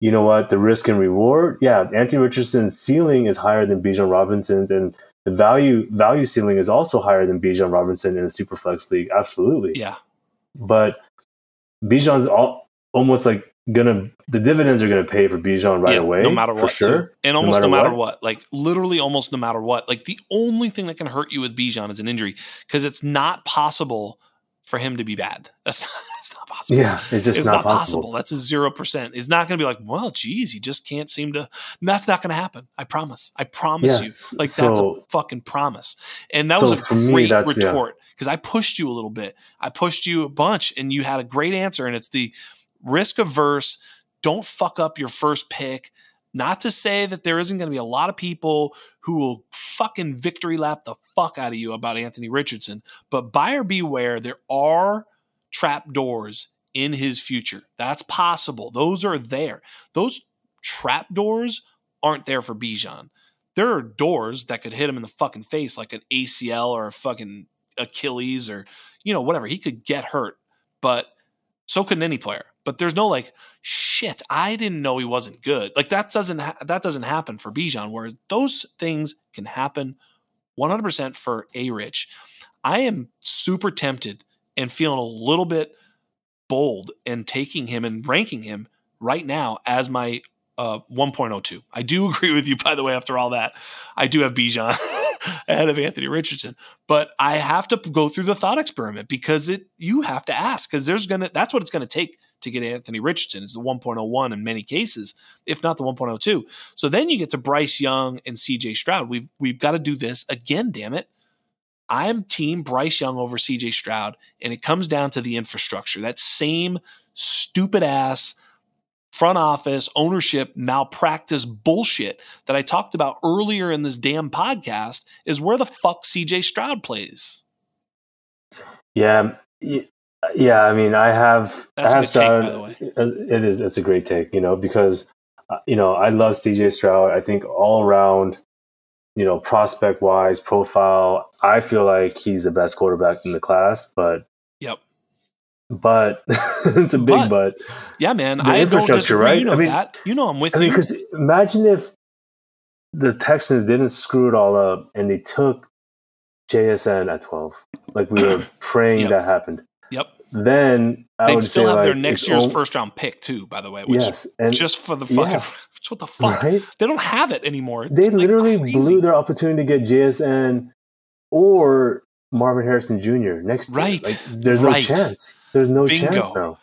you know what, the risk and reward, yeah, Anthony Richardson's ceiling is higher than Bijan Robinson's, and the value value ceiling is also higher than Bijan Robinson in a superflex league, absolutely. Yeah. But Bijan's all, almost like gonna the dividends are gonna pay for Bijan right yeah, away, No matter for what. sure. too. And almost no matter matter, what. what. Like literally almost no matter what. Like the only thing that can hurt you with Bijan is an injury because it's not possible for him to be bad. [LAUGHS] That's not, that's not possible. Yeah, it's just it's not, not, possible. possible. That's a zero percent. It's not going to be like, well, geez, he just can't seem to. That's not going to happen. I promise. I promise Yes, you. Like that's a fucking promise. And that so was a me, great yeah. retort because I pushed you a little bit. I pushed you a bunch, and you had a great answer. And it's the risk averse. Don't fuck up your first pick. Not to say that there isn't going to be a lot of people who will fucking victory lap the fuck out of you about Anthony Richardson, but buyer beware. There are trap doors in his future. That's possible. Those are there. Those trap doors aren't there for Bijan. There are doors that could hit him in the fucking face, like an ACL or a fucking Achilles or you know whatever. He could get hurt, but so couldn't any player. But there's no like shit. I didn't know he wasn't good. Like that doesn't ha- that doesn't happen for Bijan. Whereas those things can happen 100% for A Rich. I am super tempted and feeling a little bit bold and taking him and ranking him right now as my uh, 1.02. I do [LAUGHS] agree with you, by the way, after all that. I do have Bijan [LAUGHS] ahead of Anthony Richardson, but I have to go through the thought experiment because it you have to ask because there's gonna that's what it's gonna take to get Anthony Richardson is the 1.01 in many cases, if not the 1.02. So then you get to Bryce Young and CJ Stroud. We've we've got to do this again, damn it. I'm team Bryce Young over CJ Stroud, and it comes down to the infrastructure. That same stupid ass front office ownership malpractice bullshit that I talked about earlier in this damn podcast is where the fuck CJ Stroud plays. Yeah, yeah. I mean, I have. That's I a have good take, by the way. It is. It's a great take, you know, because uh, you know I love CJ Stroud. I think all around, you know, prospect wise, profile, I feel like he's the best quarterback in the class. But Yep. But [LAUGHS] it's a big But, but. Yeah, man. The I infrastructure, right? You know I mean- that. You know I'm with I mean, you. because imagine if the Texans didn't screw it all up and they took JSN at twelve, like we were [CLEARS THROAT] praying Yep. that happened. Yep. Then I They'd still have their next year's first round pick too, by the way. Which Yes, and just for the fucking [LAUGHS] yeah. what the fuck? right. They don't have it anymore. They It's, like, literally blew their opportunity to get JSN or Marvin Harrison Jr. next. Right. Like, there's Right. no chance. There's no Bingo. chance now.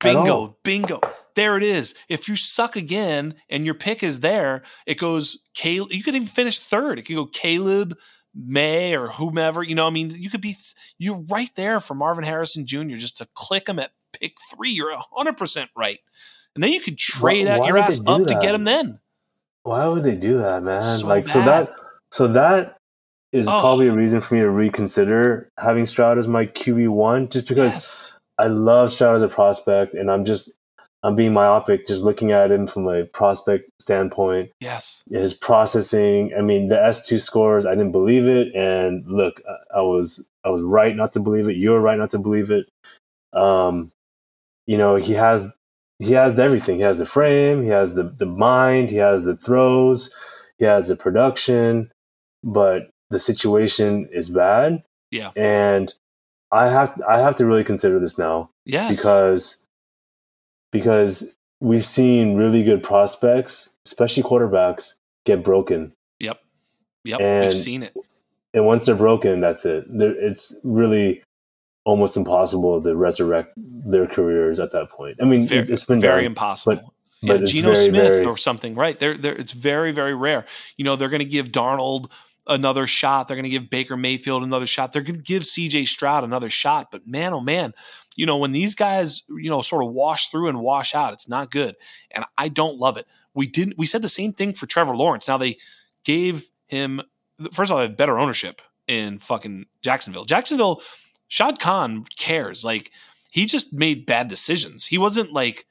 Bingo, bingo. There it is. If you suck again and your pick is there, it goes Caleb. You could even finish third. It could go Caleb, Maye, or whomever. You know, I mean, you could be you're right there for Marvin Harrison Jr. Just to click him at pick three. You're hundred percent right, and then you could trade Why- out why your ass up to get him. Then Why would they do that, man? So like so that so that is Oh. probably a reason for me to reconsider having Stroud as my QB one, just because yes, I love Stroud as a prospect, and I'm just I'm being myopic just looking at him from a prospect standpoint. Yes. His processing. I mean, the S two scores. I didn't believe it, and look, I was I was right not to believe it. You were right not to believe it. Um, you know, he has he has everything. He has the frame. He has the the mind. He has the throws. He has the production, but the situation is bad. Yeah. And I have I have to really consider this now. Yes. Because because we've seen really good prospects, especially quarterbacks, get broken. Yep. Yep. And, We've seen it. And once they're broken, that's it. They're, it's really almost impossible to resurrect their careers at that point. I mean, very, it's been very done, impossible. But, yeah, but Geno Smith very, or something, right? They're, they're, it's very, very rare. You know, they're going to give Darnold another shot. They're going to give Baker Mayfield another shot. They're going to give CJ Stroud another shot. But man, oh man, you know, when these guys, you know, sort of wash through and wash out, it's not good. And I don't love it. We didn't, we said the same thing for Trevor Lawrence. Now they gave him, first of all, they have better ownership in fucking Jacksonville. Jacksonville, Shad Khan cares. Like, he just made bad decisions. He wasn't like,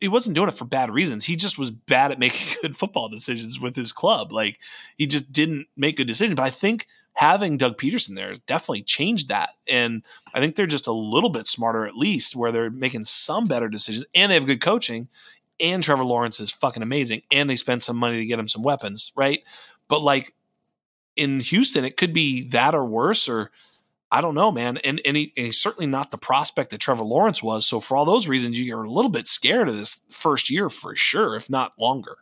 he wasn't doing it for bad reasons. He just was bad at making [LAUGHS] good football decisions with his club. Like he just didn't make good decisions. But I think having Doug Pederson there definitely changed that. And I think they're just a little bit smarter, at least, where they're making some better decisions and they have good coaching. And Trevor Lawrence is fucking amazing. And they spent some money to get him some weapons, right? But like in Houston, it could be that or worse, or I don't know, man. And, and, he, and, he's certainly not the prospect that Trevor Lawrence was. So for all those reasons, you're a little bit scared of this first year for sure, if not longer.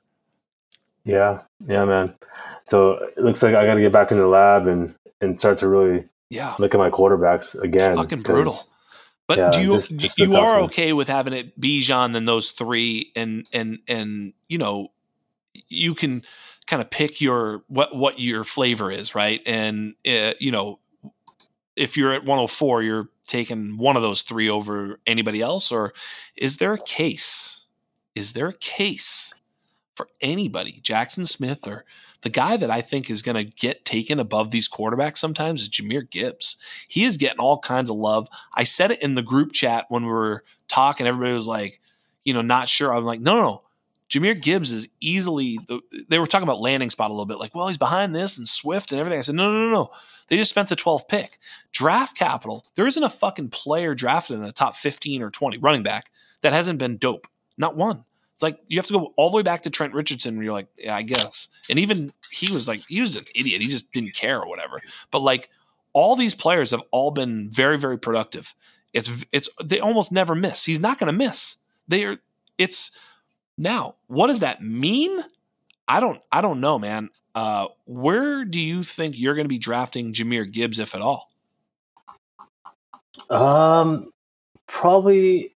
Yeah, yeah, man. So it looks like I got to get back in the lab and and start to really yeah look at my quarterbacks again. It's fucking brutal. But yeah, do you you are okay with having it Bijan than those three, and and and you know you can kind of pick your what what your flavor is, right? And uh, you know if you're at 104, you're taking one of those three over anybody else? Or is there a case? Is there a case for anybody, Jaxon Smith or the guy that I think is going to get taken above these quarterbacks sometimes is Jahmyr Gibbs. He is getting all kinds of love. I said it in the group chat when we were talking. Everybody was like, you know, not sure. I'm like, no, no, no. Jahmyr Gibbs is easily the, they were talking about landing spot a little bit, like, well, he's behind this and Swift and everything. I said, no, no, no, no. They just spent the 12th pick. Draft capital. There isn't a fucking player drafted in the top 15 or 20 running back that hasn't been dope. Not one. It's like you have to go all the way back to Trent Richardson where you're like, yeah, I guess. And even he was like, he was an idiot. He just didn't care or whatever. But like all these players have all been very, very productive. It's it's they almost never miss. He's not gonna miss. They are it's now, what does that mean? I don't I don't know, man. Uh, where do you think you're going to be drafting Jahmyr Gibbs, if at all? Um, probably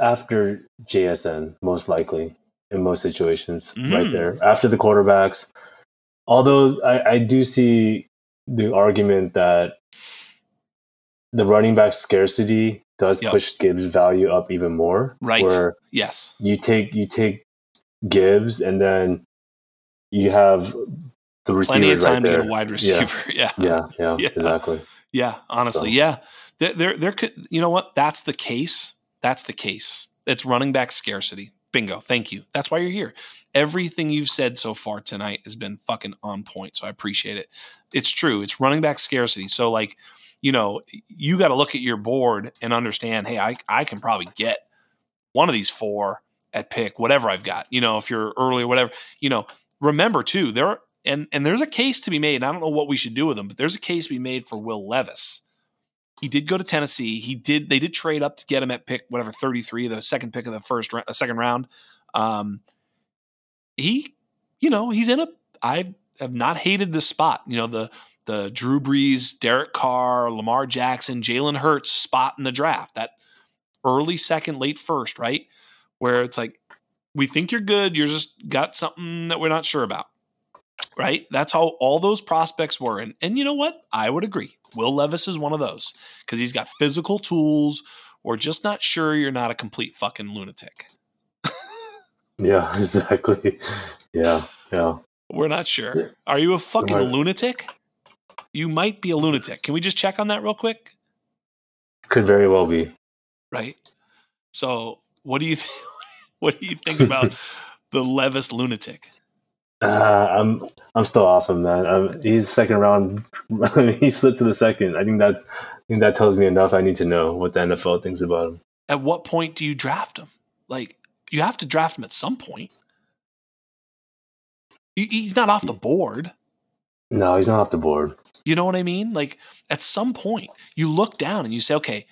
after JSN, most likely in most situations, mm. right there after the quarterbacks. Although I, I do see the argument that the running back scarcity does yep. push Gibbs' value up even more. Right. Where yes, you take you take Gibbs and then you have the receiver plenty of time right to get a wide receiver. [LAUGHS] Yeah, yeah, yeah, [LAUGHS] yeah exactly. Yeah, honestly, so. yeah. There, there, there could. You know what? That's the case. That's the case. It's running back scarcity. Bingo. Thank you. That's why you're here. Everything you've said so far tonight has been fucking on point. So I appreciate it. It's true. It's running back scarcity. So like, you know, you got to look at your board and understand. Hey, I I can probably get one of these four at pick, whatever I've got. You know, if you're early or whatever. You know, remember too, there are, and and there's a case to be made. And I don't know what we should do with him, but there's a case to be made for Will Levis. He did go to Tennessee. He did. They did trade up to get him at pick whatever 33, the second pick of the first uh, second round. Um, he, you know, he's in a. I have not hated this spot. You know the the Drew Brees, Derek Carr, Lamar Jackson, Jalen Hurts spot in the draft. That early second, late first, right? Where it's like we think you're good. You're just got something that we're not sure about. Right? That's how all those prospects were. And, and you know what? I would agree. Will Levis is one of those because he's got physical tools. We're just not sure you're not a complete fucking lunatic. [LAUGHS] yeah, [LAUGHS] exactly. Yeah, yeah. We're not sure. Are you a fucking lunatic? You might be a lunatic. Can we just check on that real quick? Could very well be. Right. So what do you th- [LAUGHS] what do you think about [LAUGHS] the Levis lunatic? Uh, I'm I'm still off him, man. Um, he's second round. [LAUGHS] he slipped to the second. I think that I think that tells me enough. I need to know what the NFL thinks about him. At what point do you draft him? Like you have to draft him at some point. He, he's not off the board. No, he's not off the board. You know what I mean? Like at some point, you look down and you say, okay,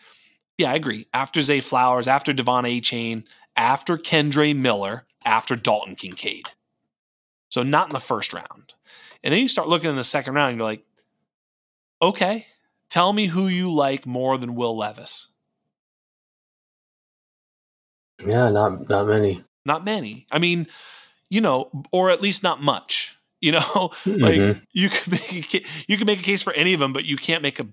yeah, I agree. After Zay Flowers, after De'Von Achane, after Kendre Miller, after Dalton Kincaid. So not in the first round. And then you start looking in the second round and you're like, okay, tell me who you like more than Will Levis. Yeah, not not many. Not many. I mean, you know, or at least not much. You know, [LAUGHS] Mm-hmm. like you could make a, you can make a case for any of them, but you can't make a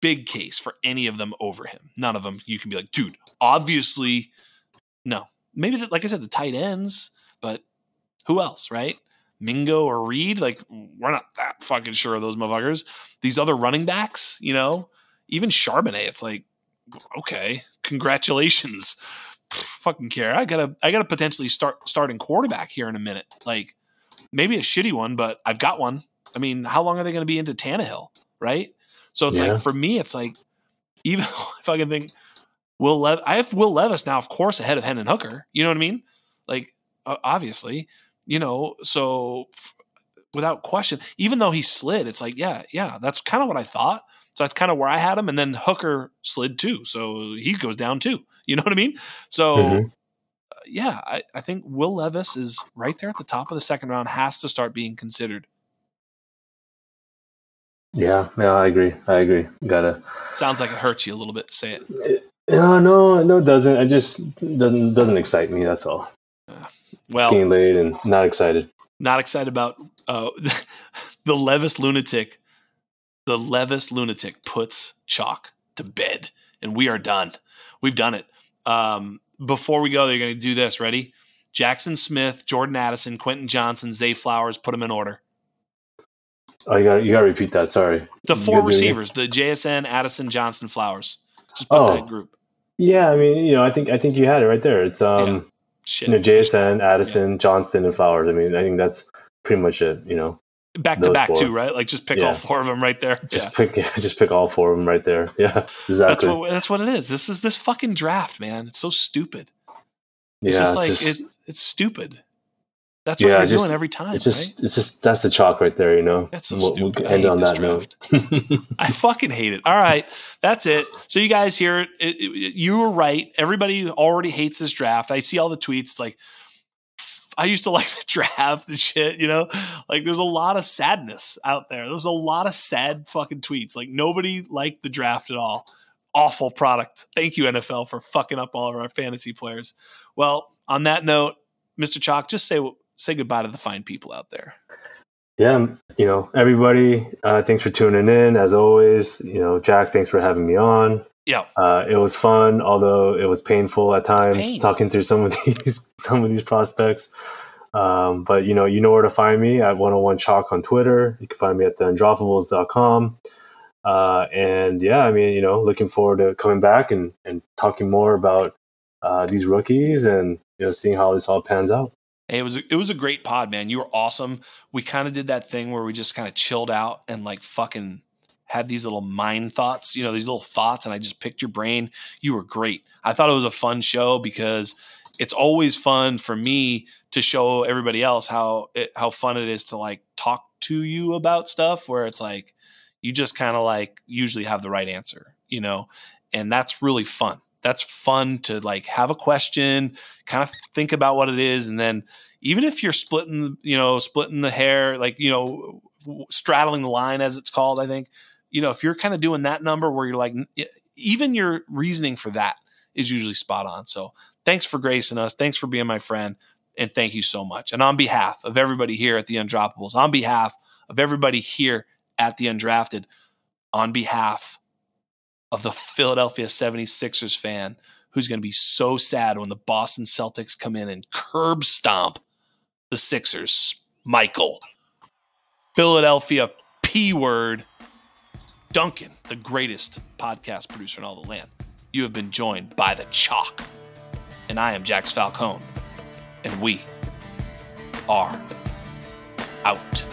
big case for any of them over him. None of them. You can be like, dude, obviously, no. Maybe the, like I said, the tight ends, but who else, right? Mingo or Reed? Like we're not that fucking sure of those motherfuckers. These other running backs, you know, even Charbonnet. It's like, okay, congratulations. Fucking care. I gotta, I gotta potentially start starting quarterback here in a minute. Like maybe a shitty one, but I've got one. I mean, how long are they going to be into Tannehill, right? So it's Yeah. like for me, it's like [LAUGHS] even if I can think Will Lev, I have Will Levis now, of course, ahead of Hendon Hooker. You know what I mean? Like uh, obviously, you know. So f- without question, even though he slid, it's like yeah, yeah, that's kind of what I thought. So that's kind of where I had him, and then Hooker slid too, so he goes down too. You know what I mean? So Mhm. Yeah, I, I think Will Levis is right there at the top of the second round, has to start being considered. Yeah, yeah, I agree. I agree. Gotta. Sounds like it hurts you a little bit to say it. No, no, no, it doesn't. It just doesn't doesn't excite me. That's all. it's Well, getting late and not excited. not excited about uh, [LAUGHS] the Levis lunatic. The Levis lunatic puts chalk to bed, and we are done. We've done it. Um, before we go, they're going to do this. Ready? Jaxon Smith, Jordan Addison, Quentin Johnston, Zay Flowers. Put them in order. Oh, you got you got to repeat that. Sorry. The four gotta do it again? receivers: the JSN, Addison, Johnston, Flowers. Just put Oh. that group. Yeah, I mean, you know, I think I think you had it right there. It's um, Yeah. Shit. you know, JSN, Addison, Johnston, and Flowers. I mean, I think that's pretty much it. You know, back to back four. too, right? Like just pick Yeah. all four of them right there. just yeah. pick [LAUGHS] just pick all four of them right there. Yeah, That's what that's what it is. This is this fucking draft, man. It's so stupid. yeah, It's just like just, it, it's stupid. That's what Yeah, you're just- doing every time, it's just right? it's just that's the chalk right there. You know, That's so We'll- stupid. We'll I end on that note. I [LAUGHS] fucking hate it. All right, that's it. So you guys hear it, it- it- you were right. Everybody already hates this draft. I see all the tweets like I used to [LAUGHS] like the draft and shit, you know? Like there's a lot of sadness out there. There's a lot of sad fucking tweets. Like nobody liked the draft at all. Awful product. Thank you NFL for fucking up all of our fantasy players. Well, on that note, Mr. Chalk, just say say goodbye to the fine people out there. yeah, you know, everybody, uh, thanks for tuning in. As always, you know, Jax, thanks for having me on. Yeah. Uh, it was fun, although it was painful at times Pain. talking through some of [LAUGHS] these some of these prospects. Um, but you know, you know where to find me at 101 Chalk on Twitter. You can find me at theundroppables.com. Uh, and yeah, I mean, you know, looking forward to coming back and, and talking more about uh, these rookies and you know seeing how this all pans out. Hey, it was a, it was a great pod, man. You were awesome. We kind of did that thing where we just kind of chilled out and like fucking had these little mind thoughts, you know, these little thoughts, and I just picked your brain. You were great. I thought it was a fun show because it's always fun for me to show everybody else how it, how fun it is to like talk to you about stuff where it's like you just kind of like usually have the right answer, you know, and that's really fun. That's fun to like have a question, kind of think about what it is, and then even if you're splitting, you know, splitting the hair, like you know, straddling the line as it's called, I think, you know, if you're kind of doing that number where you're like, even your reasoning for that is usually spot on. So thanks for gracing us. Thanks for being my friend. And thank you so much. And on behalf of everybody here at the Undroppables, on behalf of everybody here at the Undrafted, on behalf of the Philadelphia 76ers fan who's going to be so sad when the Boston Celtics come in and curb stomp the Sixers, Michael. Philadelphia P word. Duncan, the greatest podcast producer in all the land. You have been joined by the chalk. And I am Jax Falcone. And we are out.